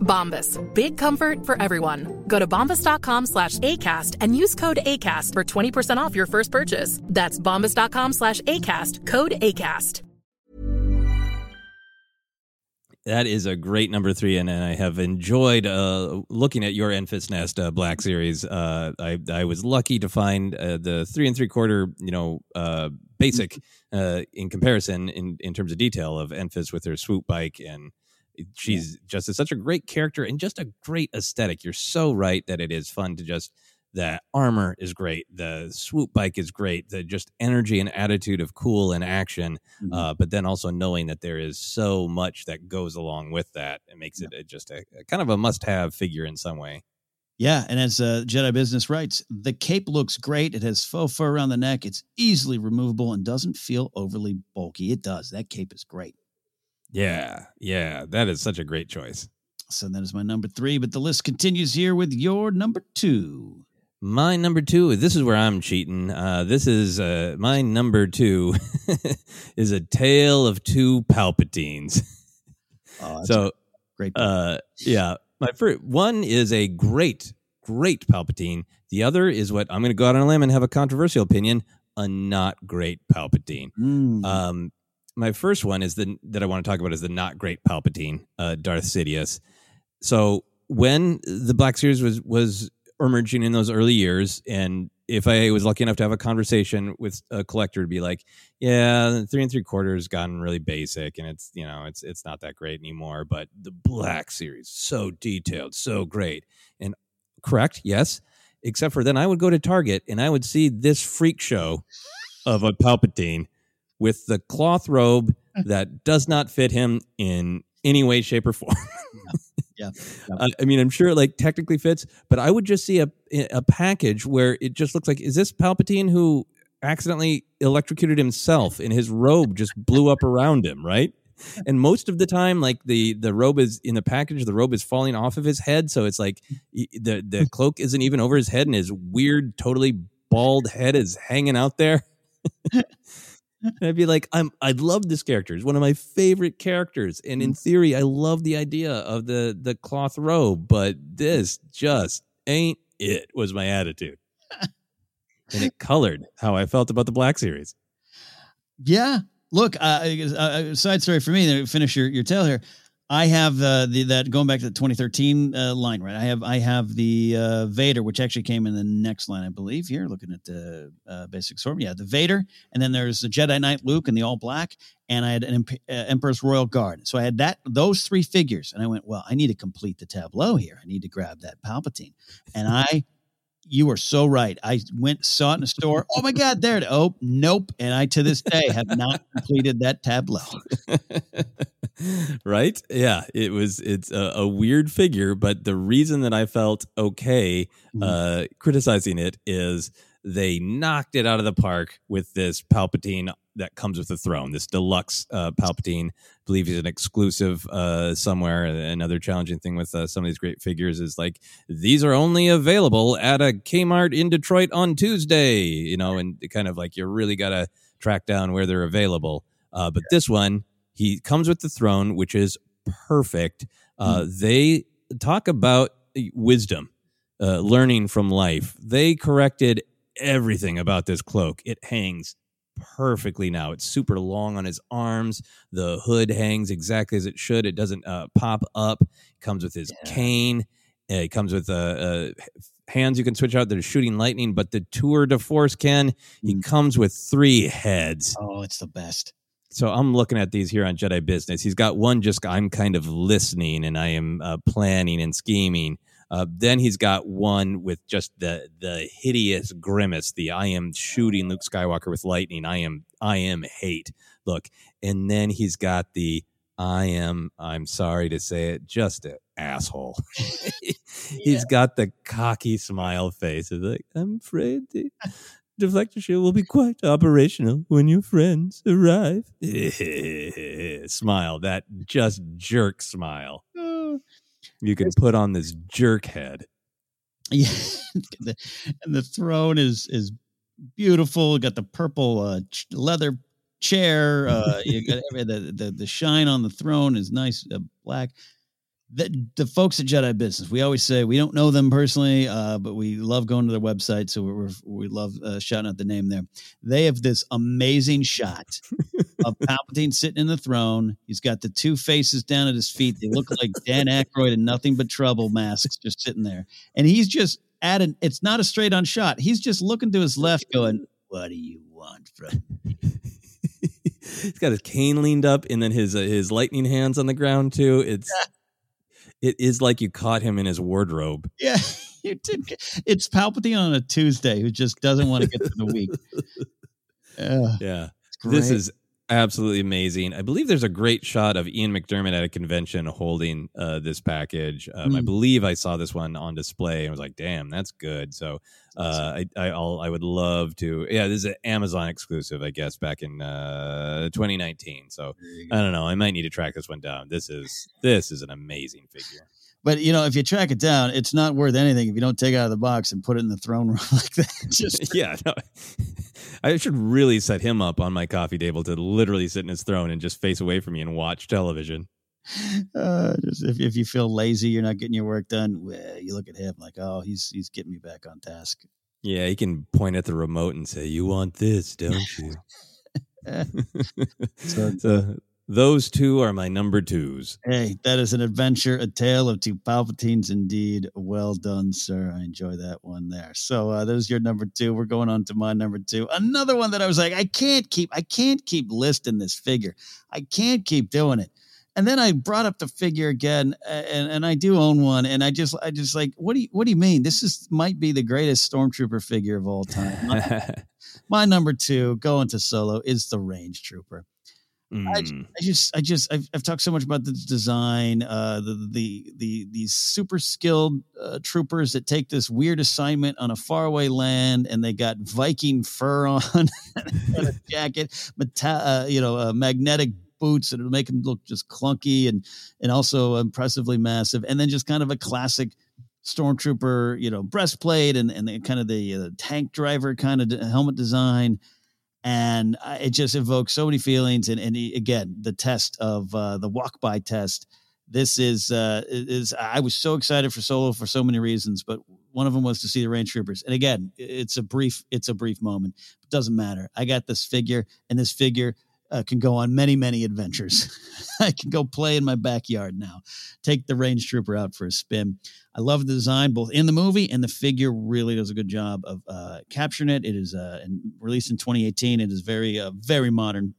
Bombas. Big comfort for everyone. Go to bombas.com slash ACAST and use code ACAST for 20% off your first purchase. That's bombas.com slash ACAST. Code ACAST. That is a great number three, and, and I have enjoyed uh, looking at your Enfys Nest uh, Black Series. Uh, I I was lucky to find uh, the three and three quarter, you know, uh, basic uh, in comparison in in terms of detail of Enfys with her swoop bike, and she's just a, such a great character and just a great aesthetic. You're so right that it is fun to just the armor is great, the swoop bike is great, the just energy and attitude of cool and action, Mm-hmm. uh, but then also knowing that there is so much that goes along with that, it makes it a, just a, a kind of a must-have figure in some way. Yeah, and as uh, Jedi Business writes, the cape looks great. It has faux fur around the neck. It's easily removable and doesn't feel overly bulky. It does. That cape is great. Yeah, yeah, that is such a great choice. So that is my number three, but the list continues here with your number two. My number two, this is where I'm cheating. Uh, this is uh, my number two is a tale of two Palpatines. Oh, so great. Uh, yeah, my first one is a great, great Palpatine. The other is what I'm going to go out on a limb and have a controversial opinion: a not great Palpatine. Mm. Um, my first one is the that I want to talk about is the not great Palpatine, uh, Darth Sidious. So when the Black Series was was emerging in those early years, and if I was lucky enough to have a conversation with a collector, to be like, yeah, three and three quarters gotten really basic, and it's you know it's it's not that great anymore. But the Black Series, so detailed, so great, and correct, yes. Except for then, I would go to Target and I would see this freak show of a Palpatine with the cloth robe that does not fit him in any way, shape, or form. Yeah. Uh, I mean, I'm sure it like technically fits, but I would just see a a package where it just looks like is this Palpatine who accidentally electrocuted himself and his robe just blew up around him, right? and most of the time, like the the robe is in the package, the robe is falling off of his head, so it's like the the cloak isn't even over his head, and his weird, totally bald head is hanging out there. And I'd be like, I'm I love this character. It's one of my favorite characters. And in theory, I love the idea of the the cloth robe, but this just ain't it was my attitude. and it colored how I felt about the Black Series. Yeah. Look, uh, uh, side story for me. To finish your, your tale here. I have uh, the that going back to the 2013 uh, line, right? I have I have the uh, Vader, which actually came in the next line, I believe. Here, looking at the uh, basic sword, yeah, the Vader, and then there's the Jedi Knight Luke in the all black, and I had an Emp- uh, Emperor's Royal Guard. So I had that those three figures, and I went, well, I need to complete the tableau here. I need to grab that Palpatine, and I you are so right. I went saw it in the store. Oh my God, there it. Oh nope. And I to this day have not completed that tableau. right? Yeah, it was. It's a, a, weird figure, but the reason that I felt okay Mm-hmm. uh, criticizing it is they knocked it out of the park with this Palpatine that comes with the throne. This deluxe uh, Palpatine, I believe he's an exclusive uh, somewhere. Another challenging thing with uh, some of these great figures is like these are only available at a Kmart in Detroit on Tuesday. You know, and kind of like you really got to track down where they're available. Uh, but this one, he comes with the throne, which is perfect. Uh, They talk about wisdom, uh, learning from life. They corrected everything about this cloak. It hangs perfectly now. It's super long on his arms. The hood hangs exactly as it should. It doesn't uh, pop up. comes with his cane. Uh, it comes with uh, uh, hands you can switch out that are shooting lightning. But the Tour de Force can. He comes with three heads. Oh, it's the best. So I'm looking at these here on Jedi Business. He's got one just I'm kind of listening and I am uh, planning and scheming. Uh, then he's got one with just the the hideous grimace. The I am shooting Luke Skywalker with lightning. I am I am hate. Look, and then he's got the I am I'm sorry to say it, just an asshole. he's got the cocky smile face. It's like I'm afraid the deflector shield will be quite operational when your friends arrive. smile, that just jerk smile. You can put on this jerk head. Yeah, the, and the throne is is beautiful. Got the purple uh, ch- leather chair. Uh, you got the, the the shine on the throne is nice uh, black. The, the folks at Jedi Business, we always say we don't know them personally, uh, but we love going to their website, so we're, we love uh, shouting out the name there. They have this amazing shot of Palpatine sitting in the throne. He's got the two faces down at his feet. They look like Dan Aykroyd and Nothing But Trouble masks just sitting there, and he's just at an. It's not a straight on shot. He's just looking to his left, going, "What do you want from?" me?" He's got his cane leaned up, and then his uh, his lightning hands on the ground too. It's it is like you caught him in his wardrobe. Yeah, you did. It's Palpatine on a Tuesday who just doesn't want to get to the week. Yeah. Yeah. This is absolutely amazing. I believe there's a great shot of Ian McDiarmid at a convention holding uh, this package. Um, I Mm. believe I saw this one on display and was like, "Damn, that's good." So uh, I I I would love to. Yeah, this is an Amazon exclusive, I guess, back in uh, 2019. So I don't know. I might need to track this one down. This is this is an amazing figure. But you know, if you track it down, it's not worth anything if you don't take it out of the box and put it in the throne room like that. Just yeah, no, I should really set him up on my coffee table to literally sit in his throne and just face away from me and watch television. uh, just if, if you feel lazy, you're not getting your work done. Well, you look at him like, oh, he's he's getting me back on task. Yeah, he can point at the remote and say, "You want this, don't you?" so, those two are my number twos. Hey, that is an adventure, a tale of two Palpatines indeed. Well done, sir. I enjoy that one there. So uh, there's your number two. We're going on to my number two. Another one that I was like, I can't keep, I can't keep listing this figure. I can't keep doing it. And then I brought up the figure again, and, and I do own one. And I just, I just like, what do you, what do you mean? This is might be the greatest stormtrooper figure of all time. My, my number two, going to solo, is the range trooper. I, Mm. I just, I just, I've, I've talked so much about the design, uh, the, the, the, these super skilled uh, troopers that take this weird assignment on a faraway land, and they got Viking fur on, a jacket, meta- uh, you know, uh, magnetic boots and it'll make them look just clunky and and also impressively massive. And then just kind of a classic stormtrooper, you know, breastplate and and the, kind of the uh, tank driver kind of helmet design. And it just evokes so many feelings. And and again, the test of uh, the walk by test. This is uh, is I was so excited for Solo for so many reasons, but one of them was to see the range troopers. And again, it's a brief it's a brief moment. It doesn't matter. I got this figure, and this figure uh, can go on many, many adventures. I can go play in my backyard now. Take the range trooper out for a spin. I love the design both in the movie and the figure really does a good job of uh, capturing it. It is uh, released in 2018. It is very, uh, very modern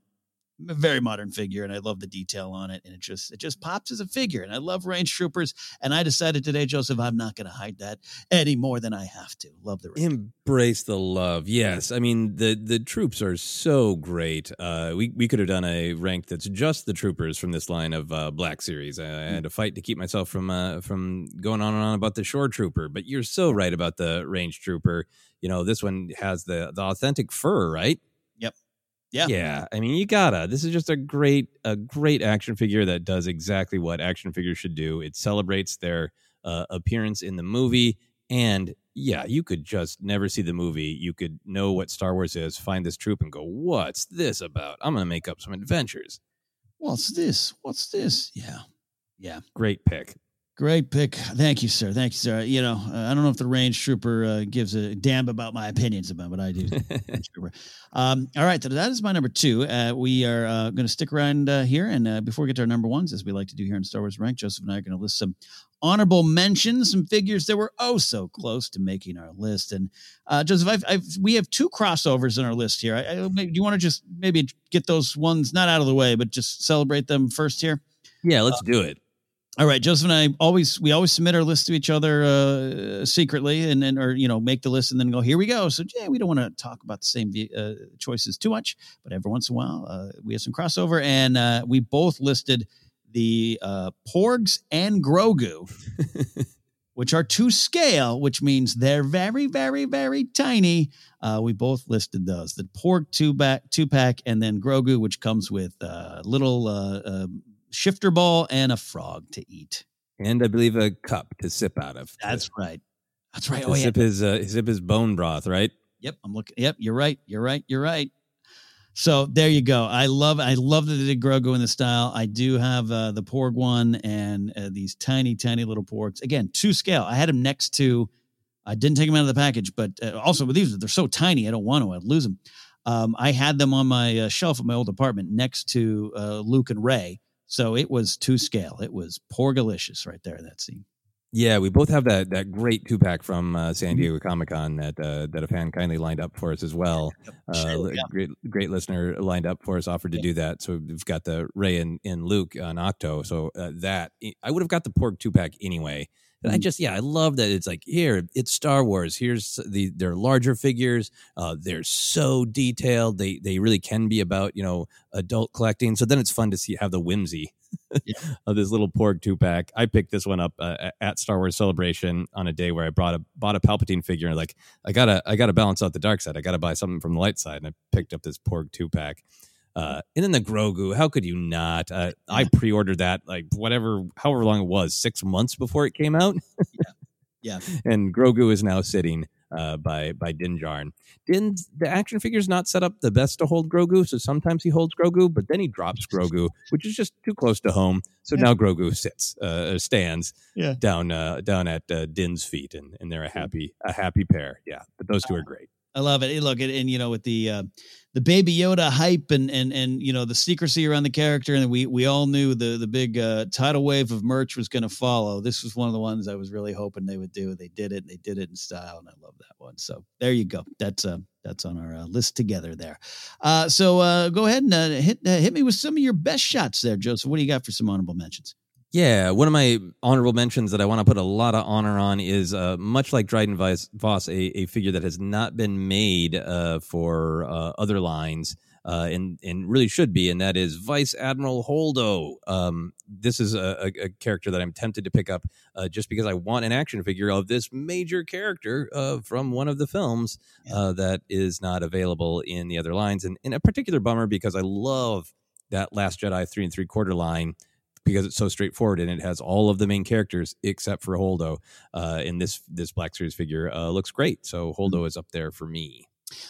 a very modern figure and I love the detail on it and it just it just pops as a figure and I love range troopers and I decided today Joseph I'm not going to hide that any more than I have to. Love the range. embrace the love. Yes I mean the the troops are so great. Uh we we could have done a rank that's just the troopers from this line of uh black series. I, I had to fight to keep myself from uh from going on and on about the shore trooper but you're so right about the range trooper. You know this one has the the authentic fur right? Yep. Yeah. Yeah. I mean, you gotta. This is just a great, a great action figure that does exactly what action figures should do. It celebrates their uh, appearance in the movie. And yeah, you could just never see the movie. You could know what Star Wars is, find this troop and go, what's this about? I'm going to make up some adventures. What's this? What's this? Yeah. Yeah. Great pick. Great pick. Thank you, sir. Thank you, sir. You know, uh, I don't know if the range trooper uh, gives a damn about my opinions about what I do. Um, all right, so that is my number two. Uh, we are uh, going to stick around uh, here, and uh, before we get to our number ones, as we like to do here in Star Wars Rank, Joseph and I are going to list some honorable mentions, some figures that were oh so close to making our list. And uh, Joseph, I've, I've, we have two crossovers in our list here. I, I, do you want to just maybe get those ones not out of the way, but just celebrate them first here? Yeah, let's do it. All right, Joseph and I always we always submit our list to each other uh, secretly, and then or you know make the list and then go here we go. So yeah, we don't want to talk about the same uh, choices too much, but every once in a while uh, we have some crossover, and uh, we both listed the uh, Porgs and Grogu, which are to scale, which means they're very very very tiny. Uh, we both listed those: the Porg two back two pack, and then Grogu, which comes with uh, little. Uh, uh, shifter ball and a frog to eat. And I believe a cup to sip out of. That's right. That's right. To Oh, yeah. sip his uh, sip his bone broth, right? Yep, I'm looking. Yep, you're right. You're right. You're right. So there you go. I love. I love that they did Grogu in the style. I do have uh, the Porg one and uh, these tiny, tiny little Porgs. Again, two scale. I had them next to. I didn't take them out of the package, but uh, also with these, they're so tiny. I don't want to. I'd lose them. Um, I had them on my uh, shelf at my old apartment next to uh, Luke and Rey. So it was to scale. It was Porgalicious right there. That scene. Yeah, we both have that that great two pack from uh, San Diego Comic Con that uh, that a fan kindly lined up for us as well. Uh, li- Great great listener lined up for us, offered to do that. So we've got the Rey and, and Luke on Ahch-To. So uh, that I would have got the porg two pack anyway. And I just yeah, I love that it's like here it's Star Wars. Here's the their larger figures. Uh, they're so detailed. They they really can be about you know adult collecting. So then it's fun to see have the whimsy of this little porg two pack. I picked this one up uh, at Star Wars Celebration on a day where I brought a bought a Palpatine figure. and Like I gotta I gotta balance out the dark side. I gotta buy something from the light side, and I picked up this porg two pack. Uh, and then the Grogu, how could you not? Uh, I pre-ordered that like whatever, however long it was, six months before it came out. Yeah. and Grogu is now sitting uh, by by Din Djarin. Din, the action figure's not set up the best to hold Grogu, so sometimes he holds Grogu, but then he drops Grogu, which is just too close to home. So now Grogu sits, uh, stands Yeah. down uh, down at uh, Din's feet, and, and they're a happy a happy pair. Yeah, but those two are great. I love it. Look, and, and you know, with the uh, the Baby Yoda hype and and and you know the secrecy around the character, and we we all knew the the big uh, tidal wave of merch was going to follow. This was one of the ones I was really hoping they would do. They did it. They did it in style, and I love that one. So there you go. That's uh, that's on our uh, list together there. Uh, so uh, go ahead and uh, hit uh, hit me with some of your best shots there, Joseph. What do you got for some honorable mentions? Yeah, one of my honorable mentions that I want to put a lot of honor on is uh, much like Dryden Voss, Voss a, a figure that has not been made uh, for uh, other lines. Uh, and and really should be, and that is Vice Admiral Holdo. Um, this is a, a, character that I'm tempted to pick up uh, just because I want an action figure of this major character uh, from one of the films uh, that is not available in the other lines, and, and a particular bummer because I love that Last Jedi three and three quarter line because it's so straightforward and it has all of the main characters except for Holdo. Uh, in this this Black Series figure uh, looks great, so Holdo is up there for me.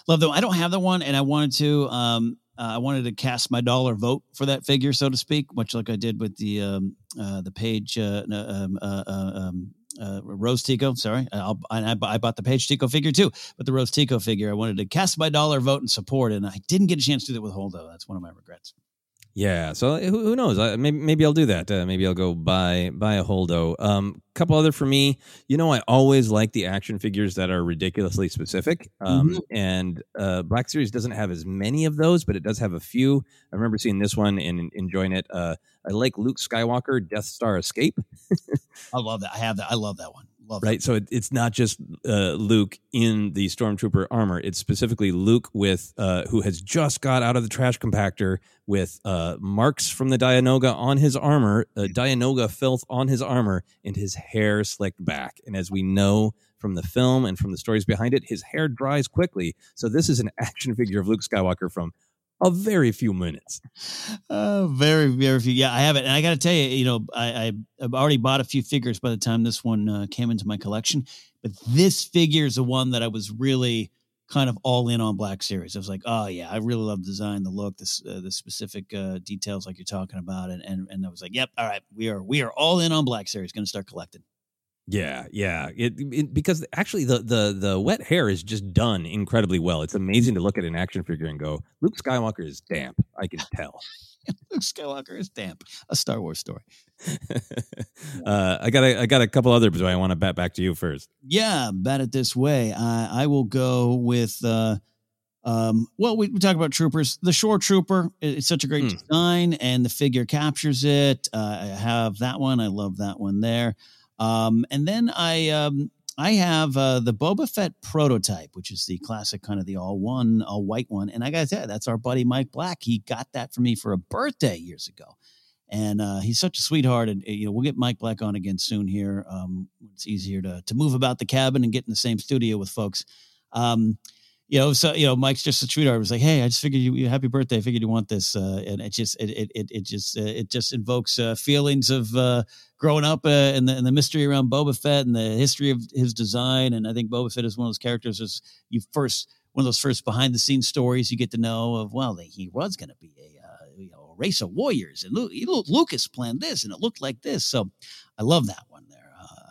Love though. I don't have the one, and I wanted to. Um, uh, I wanted to cast my dollar vote for that figure, so to speak, much like I did with the um, uh, the Paige uh, um, uh, uh, um, uh, Rose Tico. Sorry, I'll, I, I bought the Paige Tico figure too, but the Rose Tico figure, I wanted to cast my dollar vote and support, and I didn't get a chance to do that with Holdo. That's one of my regrets. Yeah, so who, who knows? I, maybe maybe I'll do that. Uh, maybe I'll go buy buy a Holdo. Um, couple other for me. You know, I always like the action figures that are ridiculously specific. Um, Mm-hmm. and uh, Black Series doesn't have as many of those, but it does have a few. I remember seeing this one and enjoying it. Uh, I like Luke Skywalker Death Star Escape. I love that. I have that. I love that one. Love right? so it, it's not just uh, luke in the stormtrooper armor. It's specifically luke with uh, who has just got out of the trash compactor with uh, marks from the dianoga on his armor uh, dianoga filth on his armor and his hair slicked back. And as we know from the film and from the stories behind it his hair dries quickly. So this is an action figure of luke skywalker from a very few minutes Uh, very, very few. Yeah, I have it, and I got to tell you, you know, I, I I've already bought a few figures by the time this one uh, came into my collection, but this figure is the one that I was really kind of all in on Black Series. I was like, oh yeah, I really love the design, the look, this uh, the specific uh, details like you're talking about, and and and I was like, yep, all right, we are we are all in on Black Series. Going to start collecting. Yeah, yeah. It, it because actually the the the wet hair is just done incredibly well. It's amazing to look at an action figure and go, Luke Skywalker is damp. I can tell. Luke Skywalker is damp. A Star Wars story. uh, I got a, I got a couple others, but I want to bet back to you first. Yeah, bet it this way. I, I will go with. Uh, um, well, we, we talk about troopers. The Shore Trooper, it- it's such a great design, and the figure captures it. Uh, I have that one. I love that one there. Um, and then I um, I have uh, the Boba Fett prototype, which is the classic kind of the all one, all white one. And I got to tell you, that's our buddy Mike Black. He got that for me for a birthday years ago. And uh, he's such a sweetheart. And, you know, we'll get Mike Black on again soon here. Um, it's easier to, to move about the cabin and get in the same studio with folks. Um, you know, so you know, Mike's just a sweetheart. Was like, hey, I just figured you, happy birthday. I figured you want this, uh, and it just it it it, it just uh, it just invokes uh, feelings of uh, growing up uh, and the and the mystery around Boba Fett and the history of his design. And I think Boba Fett is one of those characters as you first one of those first behind the scenes stories you get to know of. Well, he was going to be a uh, you know race of warriors, and Lu- Lu- Lucas planned this, and it looked like this. So I love that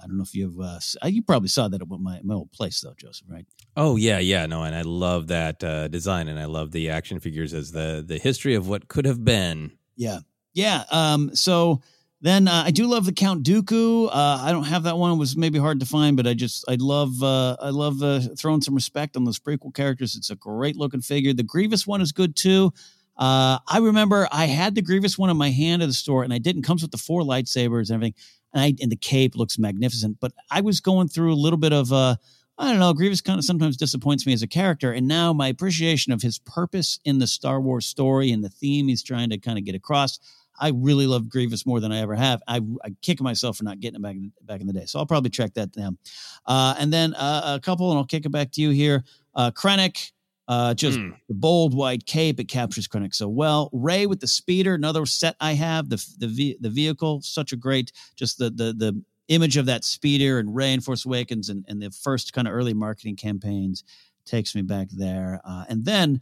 I don't know if you've uh, uh, you probably saw that at my my old place though, Joseph, right? Oh yeah, yeah, no, and I love that uh, design, and I love the action figures as the the history of what could have been. Yeah. Yeah. Um, so then uh, I do love the Count Dooku. Uh, I don't have that one. It was maybe hard to find, but I just I love uh, I love uh, throwing some respect on those prequel characters. It's a great looking figure. The Grievous one is good too. Uh, I remember I had the Grievous one in my hand at the store, and I didn't. Comes with the four lightsabers and everything, and I and the cape looks magnificent. But I was going through a little bit of uh, I don't know. Grievous kind of sometimes disappoints me as a character, and now my appreciation of his purpose in the Star Wars story and the theme he's trying to kind of get across. I really love Grievous more than I ever have. I, I kick myself for not getting it back in, back in the day. So I'll probably track that down. Uh, and then uh, a couple, and I'll kick it back to you here. Uh, Krennic, uh, just Hmm. the bold white cape. It captures Krennic so well. Rey with the speeder, another set I have. The the the vehicle, such a great. Just the the the image of that speeder and Rey in Force Awakens and, and the first kind of early marketing campaigns takes me back there. Uh, and then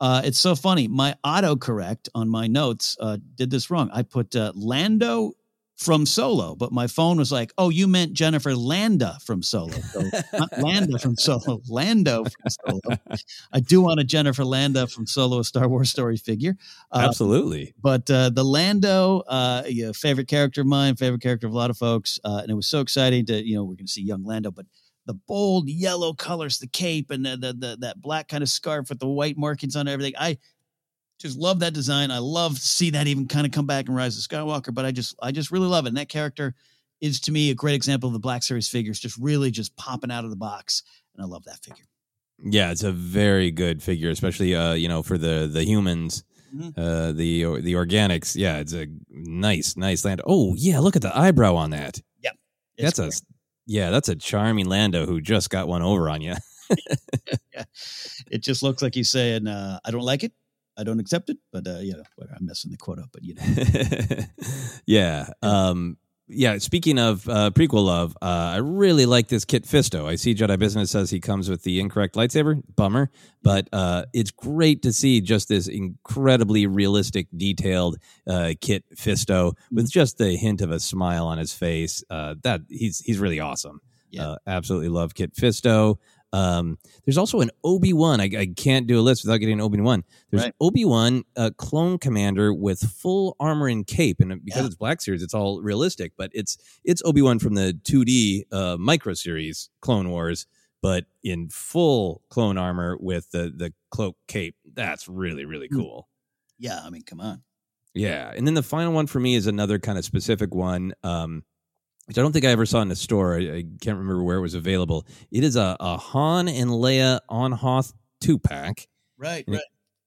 uh, it's so funny. My autocorrect on my notes uh, did this wrong. I put uh, Lando from Solo, but my phone was like, "Oh, you meant Jennifer Landa from Solo, so not Landa from Solo, Lando from Solo." I do want a Jennifer Landa from Solo, a Star Wars story figure. Uh, Absolutely. but uh, the Lando, uh, favorite character of mine, favorite character of a lot of folks, uh, and it was so exciting to you know we're going to see young Lando, but the bold yellow colors, the cape, and the, the, the that black kind of scarf with the white markings on everything. I just love that design. I love to see that even kind of come back and Rise of Skywalker. But I just I just really love it. And that character is to me a great example of the Black Series figures, just really just popping out of the box, and I love that figure. Yeah, it's a very good figure, especially uh, you know for the the humans, Mhm. uh, the the organics. Yeah, it's a nice nice land. Oh yeah, look at the eyebrow on that. Yep, that's a yeah, that's a charming Lando who just got one over on you. yeah. It just looks like he's saying, uh, "I don't like it. I don't accept it, but uh, you know, I'm messing the quote up, but you know. yeah. Um, yeah. Speaking of uh, prequel love, uh, I really like this Kit Fisto. I see Jedi Business says he comes with the incorrect lightsaber. Bummer, but uh, it's great to see just this incredibly realistic, detailed uh, Kit Fisto with just the hint of a smile on his face. Uh, that he's he's really awesome. Yeah. Uh, absolutely love Kit Fisto. Um, there's also an Obi Wan. I, I can't do a list without getting an Obi Wan. There's Right. Obi Wan, a clone commander with full armor and cape, and because Yeah. it's Black Series, it's all realistic. But it's it's Obi Wan from the 2D uh, micro series Clone Wars, but in full clone armor with the the cloak cape. That's really really Hmm. cool. Yeah, I mean, come on. Yeah, and then the final one for me is another kind of specific one, um, which I don't think I ever saw in a store. I, I can't remember where it was available. It is a, a Han and Leia on Hoth two pack. Right, right.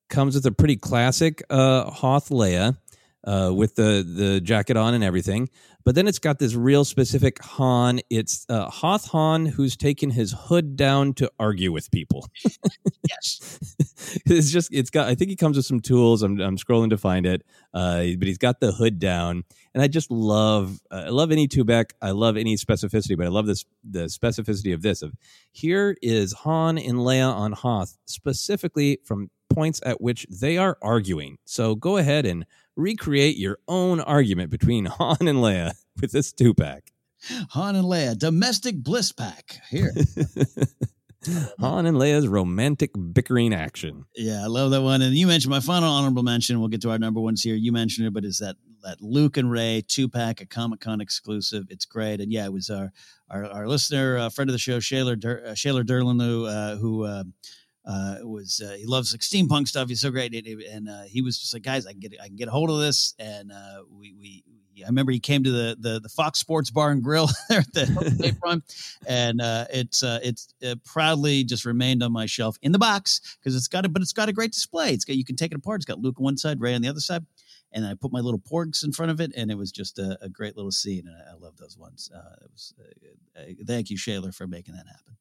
comes with a pretty classic uh, Hoth Leia uh, with the the jacket on and everything. But then it's got this real specific Han. It's uh, Hoth Han who's taken his hood down to argue with people. yes. it's just it's got. I think he comes with some tools. I'm I'm scrolling to find it. Uh, but he's got the hood down, and I just love uh, I love any Tubek. I love any specificity, but I love this the specificity of this. Of here is Han and Leia on Hoth specifically from points at which they are arguing. So go ahead and recreate your own argument between Han and Leia with this two pack. Han and Leia, domestic bliss pack. Here. Han and Leia's romantic bickering action. Yeah, I love that one. And you mentioned my final honorable mention. We'll get to our number ones here. You mentioned it, but is that that Luke and Rey two pack, a Comic Con exclusive? It's great. And yeah, it was our our, our listener, uh, friend of the show, Shaler Dur- uh, Shaler Derlin, who uh, who uh, uh, was uh, he loves like steampunk stuff. He's so great, and, and uh, he was just like, guys, I can get I can get a hold of this. And uh, we we. I remember he came to the, the the Fox Sports Bar and Grill there at the Bayfront, and uh, it's uh, it's uh, proudly just remained on my shelf in the box because it's got a but it's got a great display. It's got you can take it apart. It's got Luke on one side, Rey on the other side, and I put my little porgs in front of it, and it was just a, a great little scene. And I, I love those ones. Uh, it was uh, uh, thank you, Shaler, for making that happen.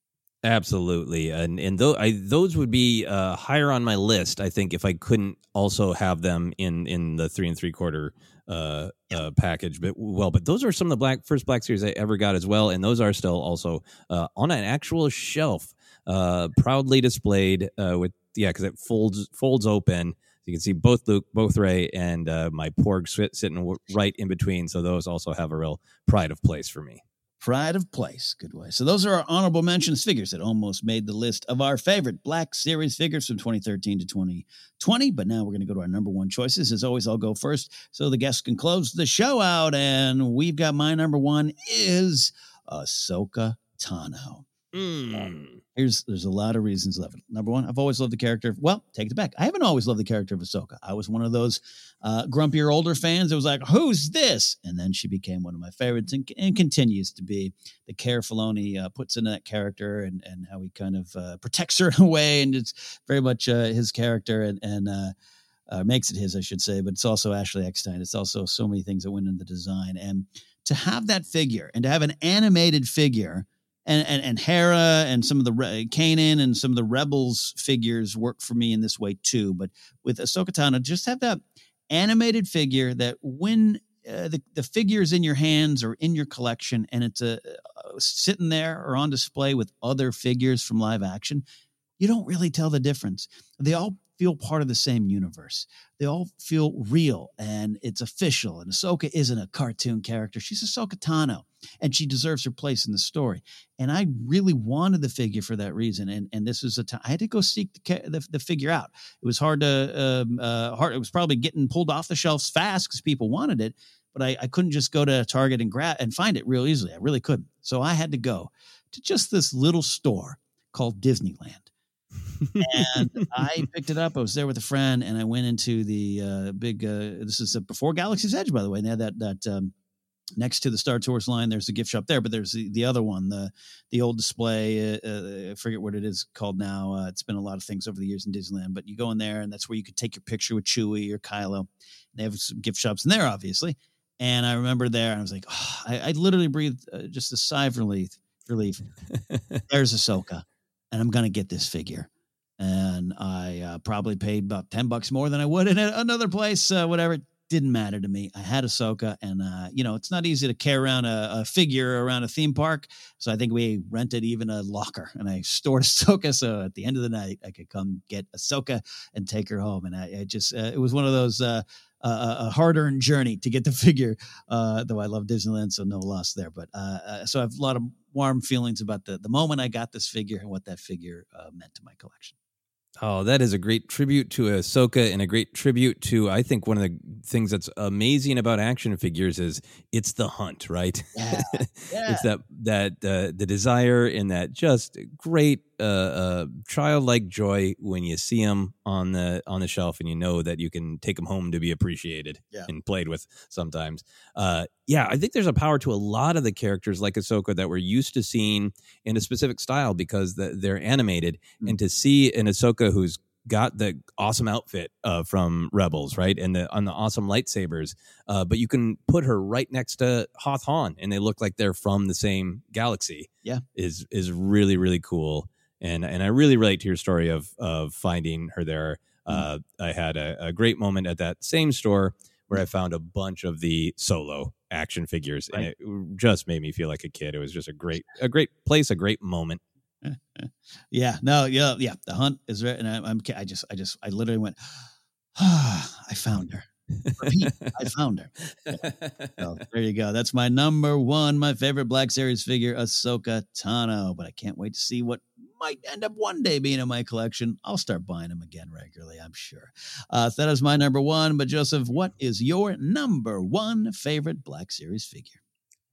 Absolutely, and and those I, those would be uh, higher on my list. I think if I couldn't also have them in in the three and three quarter uh, uh, package, but well, but those are some of the black first Black Series I ever got as well, and those are still also uh, on an actual shelf, uh, proudly displayed uh, with yeah, because it folds folds open. You can see both Luke, both Rey, and uh, my Porg sitting right in between. So those also have a real pride of place for me. Pride of place. Good way. So those are our honorable mentions figures that almost made the list of our favorite Black Series figures from 2013 to 2020. But now we're going to go to our number one choices. As always, I'll go first so the guests can close the show out. And we've got my number one is Ahsoka Tano. Hmm. Here's there's a lot of reasons love it. Number one, I've always loved the character. Well, take it back. I haven't always loved the character of Ahsoka. I was one of those uh, grumpier older fans that was like, "Who's this?" And then she became one of my favorites, and, and continues to be. The care Filoni uh, puts into that character, and and how he kind of uh, protects her in a way, and it's very much uh, his character, and and uh, uh, makes it his, I should say. But it's also Ashley Eckstein. It's also so many things that went into the design, and to have that figure, and to have an animated figure and and, and Hera and some of the Re- Kanan and some of the Rebels figures work for me in this way too. But with Ahsoka Tano, just have that animated figure that when uh, the the figures in your hands or in your collection, and it's a uh, sitting there or on display with other figures from live action, you don't really tell the difference. They all feel part of the same universe. They all feel real and it's official. And Ahsoka isn't a cartoon character. She's Ahsoka Tano and she deserves her place in the story. And I really wanted the figure for that reason. And and this was a time I had to go seek the the, the figure out. It was hard to um, uh, hard. It was probably getting pulled off the shelves fast because people wanted it. But I, I couldn't just go to Target and grab and find it real easily. I really couldn't. So I had to go to just this little store called Disneyland and I picked it up. I was there with a friend, and I went into the uh, big. Uh, this is before Galaxy's Edge, by the way. And they had that that um, next to the Star Tours line. There's a gift shop there, but there's the, the other one, the the old display. Uh, uh, I forget what it is called now. Uh, it's been a lot of things over the years in Disneyland, but you go in there, and that's where you could take your picture with Chewie or Kylo. They have some gift shops in there, obviously. And I remember there, and I was like, oh, I, I literally breathed uh, just a sigh of relief. Relief. There's Ahsoka, and I'm gonna get this figure and I uh, probably paid about ten bucks more than I would in another place. Uh, whatever, didn't matter to me. I had Ahsoka, and uh, you know it's not easy to carry around a, a, figure around a theme park. So I think we rented even a locker, and I stored Ahsoka. So at the end of the night, I could come get Ahsoka and take her home. And I, I just uh, it was one of those. Uh, a hard-earned journey to get the figure. Uh, though I love Disneyland, so no loss there. But uh, uh, so I have a lot of warm feelings about the the moment I got this figure and what that figure meant to my collection. Oh, that is a great tribute to Ahsoka and a great tribute to I think one of the things that's amazing about action figures is it's the hunt, right? Yeah. yeah. it's that that uh, the desire and that just great uh, uh, childlike joy when you see them on the on the shelf and you know that you can take them home to be appreciated yeah. and played with sometimes. Uh, yeah, I think there's a power to a lot of the characters like Ahsoka that we're used to seeing in a specific style because the, they're animated, mm-hmm. and to see an Ahsoka who's got the awesome outfit uh, from Rebels, right, and the on the awesome lightsabers. Uh, but you can put her right next to Hoth Han, and they look like they're from the same galaxy. Yeah, is is really really cool and and I really relate to your story of of finding her there. Mm. Uh, I had a, a, great moment at that same store where I found a bunch of the solo action figures, right. and it just made me feel like a kid. It was just a great a great place, a great moment. yeah, no, yeah, yeah. The hunt is right, and I, I'm I just I just I literally went, ah, I found her. Repeat, I found her. So there you go. That's my number one, my favorite Black Series figure, Ahsoka Tano. But I can't wait to see what might end up one day being in my collection. I'll start buying them again regularly, I'm sure. Uh, that is my number one. But Joseph, what is your number one favorite Black Series figure?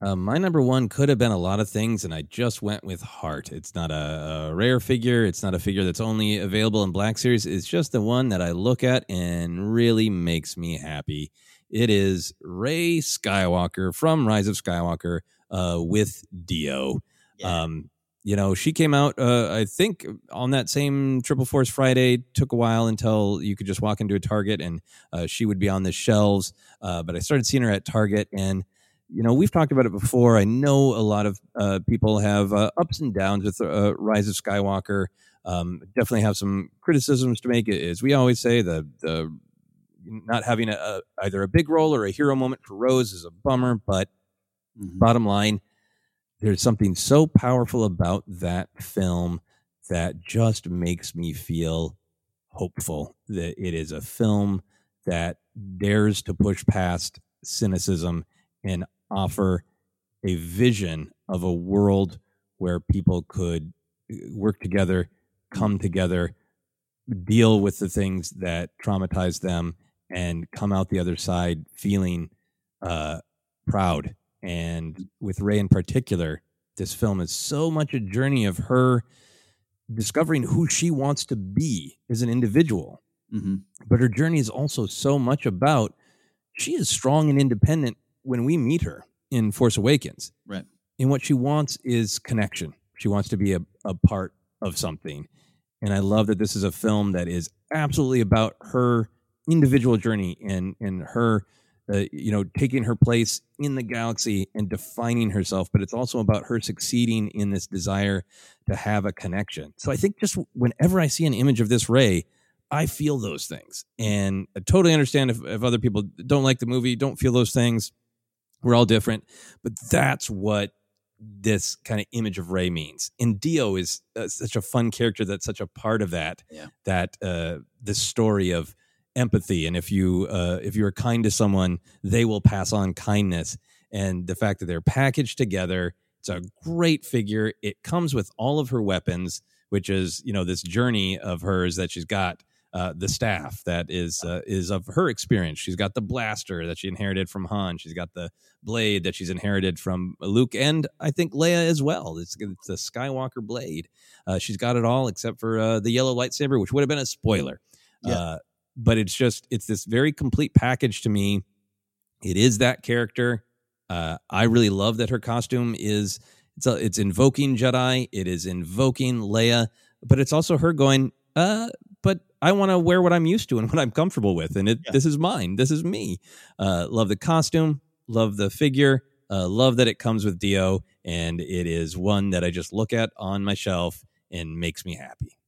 Uh, my number one could have been a lot of things, and I just went with Heart. It's not a, a, rare figure. It's not a figure that's only available in Black Series. It's just the one that I look at and really makes me happy. It is Rey Skywalker from Rise of Skywalker uh, with D-O. Yeah. Um, you know, she came out, uh, I think, on that same Triple Force Friday. Took a while until you could just walk into a Target and uh, she would be on the shelves. Uh, but I started seeing her at Target and – you know, we've talked about it before. I know a lot of uh, people have uh, ups and downs with uh, Rise of Skywalker. Um, definitely have some criticisms to make. As we always say, the the not having a, a, either a big role or a hero moment for Rose is a bummer. But mm-hmm. bottom line, there's something so powerful about that film that just makes me feel hopeful that it is a film that dares to push past cynicism and offer a vision of a world where people could uh, work together, come together, deal with the things that traumatize them, and come out the other side feeling uh, proud. And with Rey in particular, this film is so much a journey of her discovering who she wants to be as an individual. Mm-hmm. But her journey is also so much about she is strong and independent when we meet her in Force Awakens, right? And what she wants is connection. She wants to be a, a part of something. And I love that this is a film that is absolutely about her individual journey and and her uh, you know taking her place in the galaxy and defining herself but it's also about her succeeding in this desire to have a connection so i think just whenever i see an image of this Rey i feel those things and i totally understand if, if other people don't like the movie don't feel those things we're all different, but that's what this kind of image of Rey means. And D-O is uh, such a fun character that's such a part of that. Yeah. That uh, this story of empathy, and if you uh, if you are kind to someone, they will pass on kindness. And the fact that they're packaged together, it's a great figure. It comes with all of her weapons, which is you know this journey of hers that she's got uh, the staff that is uh, is of her experience. She's got the blaster that she inherited from Han. She's got the blade that she's inherited from Luke, and I think Leia as well. It's, it's a Skywalker blade. Uh, she's got it all except for uh, the yellow lightsaber, which would have been a spoiler. Yeah. Uh, but it's just it's this very complete package to me. It is that character. Uh, I really love that her costume is it's a, it's invoking Jedi. It is invoking Leia, but it's also her going. Uh, I want to wear what I'm used to and what I'm comfortable with, and it, yeah. this is mine. This is me. Uh, love the costume, love the figure, uh, love that it comes with D-O. and it is one that I just look at on my shelf and makes me happy.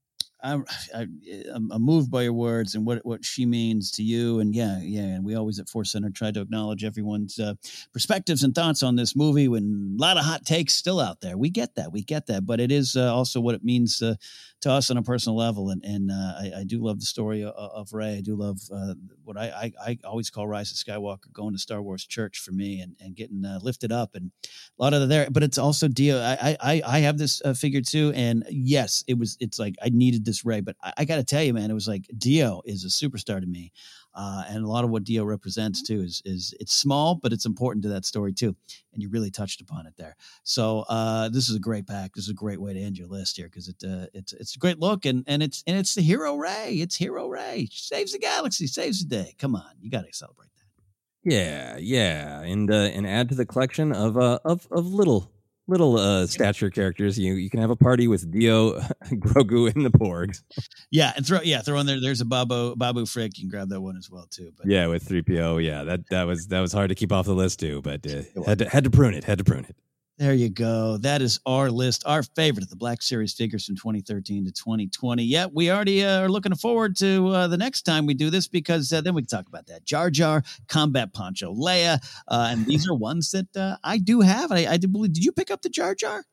I'm, I, I'm I'm moved by your words and what what she means to you. And yeah, yeah. And we always at Force Center try to acknowledge everyone's uh, perspectives and thoughts on this movie. When a lot of hot takes still out there, we get that, we get that. But it is uh, also what it means uh, to us on a personal level. And and uh, I, I, do love the story of, of Rey. I do love uh, what I, I, I always call Rise of Skywalker, going to Star Wars Church for me, and and getting uh, lifted up and a lot of there. But it's also D-O. I I I have this figure too, and yes, it was. It's like I needed this Rey, but I, I got to tell you, man, it was like D-O is a superstar to me. Uh, and a lot of what D-O represents too is is it's small, but it's important to that story too. And you really touched upon it there. So uh, this is a great pack. This is a great way to end your list here because it uh, it's it's a great look and and it's and it's the hero Rey. It's hero Rey saves the galaxy, saves the day. Come on, you got to celebrate that. Yeah, yeah, and uh, and add to the collection of uh of of little little uh, stature characters. You you can have a party with D-O, Grogu, and the Porgs. Yeah, and throw yeah throw in there. There's a Babu Babu Frick. You can grab that one as well too. But yeah, with three PO. Yeah, that that was that was hard to keep off the list too, but uh, had to had to prune it. Had to prune it. There you go. That is our list, our favorite of the Black Series figures from 2013 to 2020. Yeah, we already uh, are looking forward to uh, the next time we do this because uh, then we can talk about that Jar Jar, Combat Poncho, Leia, uh, and these are ones that uh, I do have. I, I do believe. Did you pick up the Jar Jar?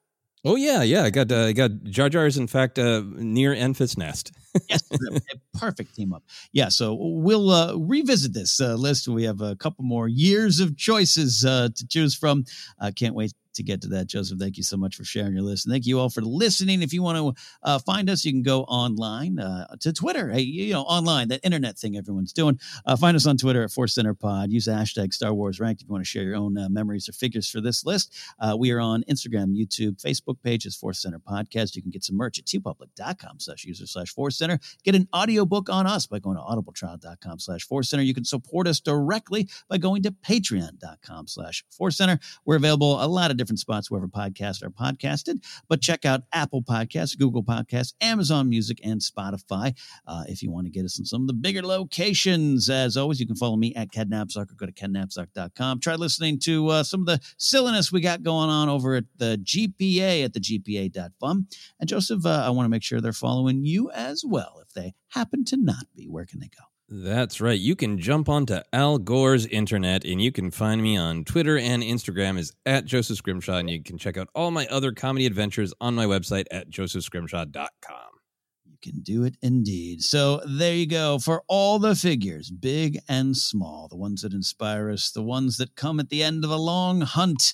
Oh yeah, yeah. I got uh, I got Jar Jar is in fact near Enfys Nest. Yes, perfect team up. Yeah, so we'll uh, revisit this uh, list. We have a couple more years of choices uh, to choose from. I can't wait to get to that. Joseph, thank you so much for sharing your list. And thank you all for listening. If you want to uh, find us, you can go online uh, to Twitter. Hey, you know, online, that internet thing everyone's doing. Uh, find us on Twitter at Force Center Pod. Use hashtag Star Wars Ranked if you want to share your own uh, memories or figures for this list. Uh, we are on Instagram, YouTube, Facebook pages, Force Center Podcast. You can get some merch at teepublic.com slash user slash Force Center. Get an audiobook on us by going to audibletrial.com slash Force Center. You can support us directly by going to patreon.com slash Force Center. We're available a lot of different spots wherever podcasts are podcasted. But check out Apple Podcasts, Google Podcasts, Amazon Music, and Spotify uh, if you want to get us in some of the bigger locations. As always, you can follow me at KenNapzok or go to KenNapzok.com. Try listening to uh, some of the silliness we got going on over at the GPA at the GPA.fun. And Joseph, uh, I want to make sure they're following you as well. If they happen to not be, where can they go? That's right. You can jump onto Al Gore's internet and you can find me on Twitter and Instagram is at Joseph Scrimshaw. And you can check out all my other comedy adventures on my website at josephscrimshaw.com. You can do it indeed. So there you go. For all the figures, big and small, the ones that inspire us, the ones that come at the end of a long hunt.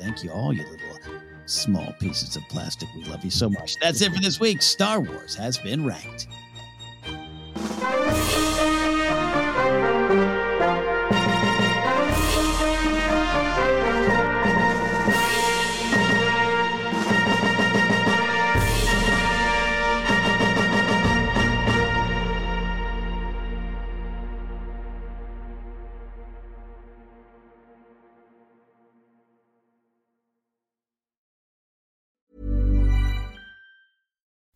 Thank you all, you little small pieces of plastic. We love you so much. That's it for this week. Star Wars has been ranked.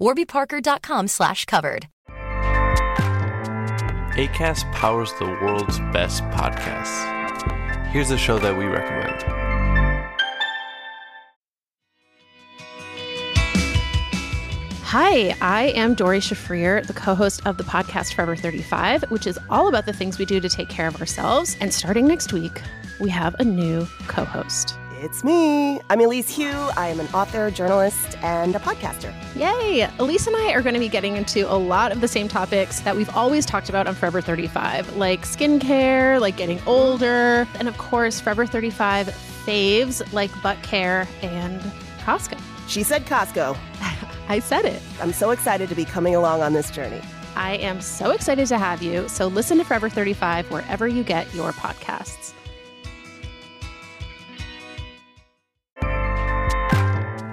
warbyparker.com slash covered. ACAST powers the world's best podcasts. Here's a show that we recommend. Hi, I am Dori Shafrir, the co host of the podcast Forever 35, which is all about the things we do to take care of ourselves. And starting next week, we have a new co host. It's me. I'm Elise Hu. I am an author, journalist, and a podcaster. Yay! Elise and I are going to be getting into a lot of the same topics that we've always talked about on Forever 35, like skincare, like getting older, and of course, Forever 35 faves like butt care and Costco. She said Costco. I said it. I'm so excited to be coming along on this journey. I am so excited to have you. So listen to Forever 35 wherever you get your podcasts.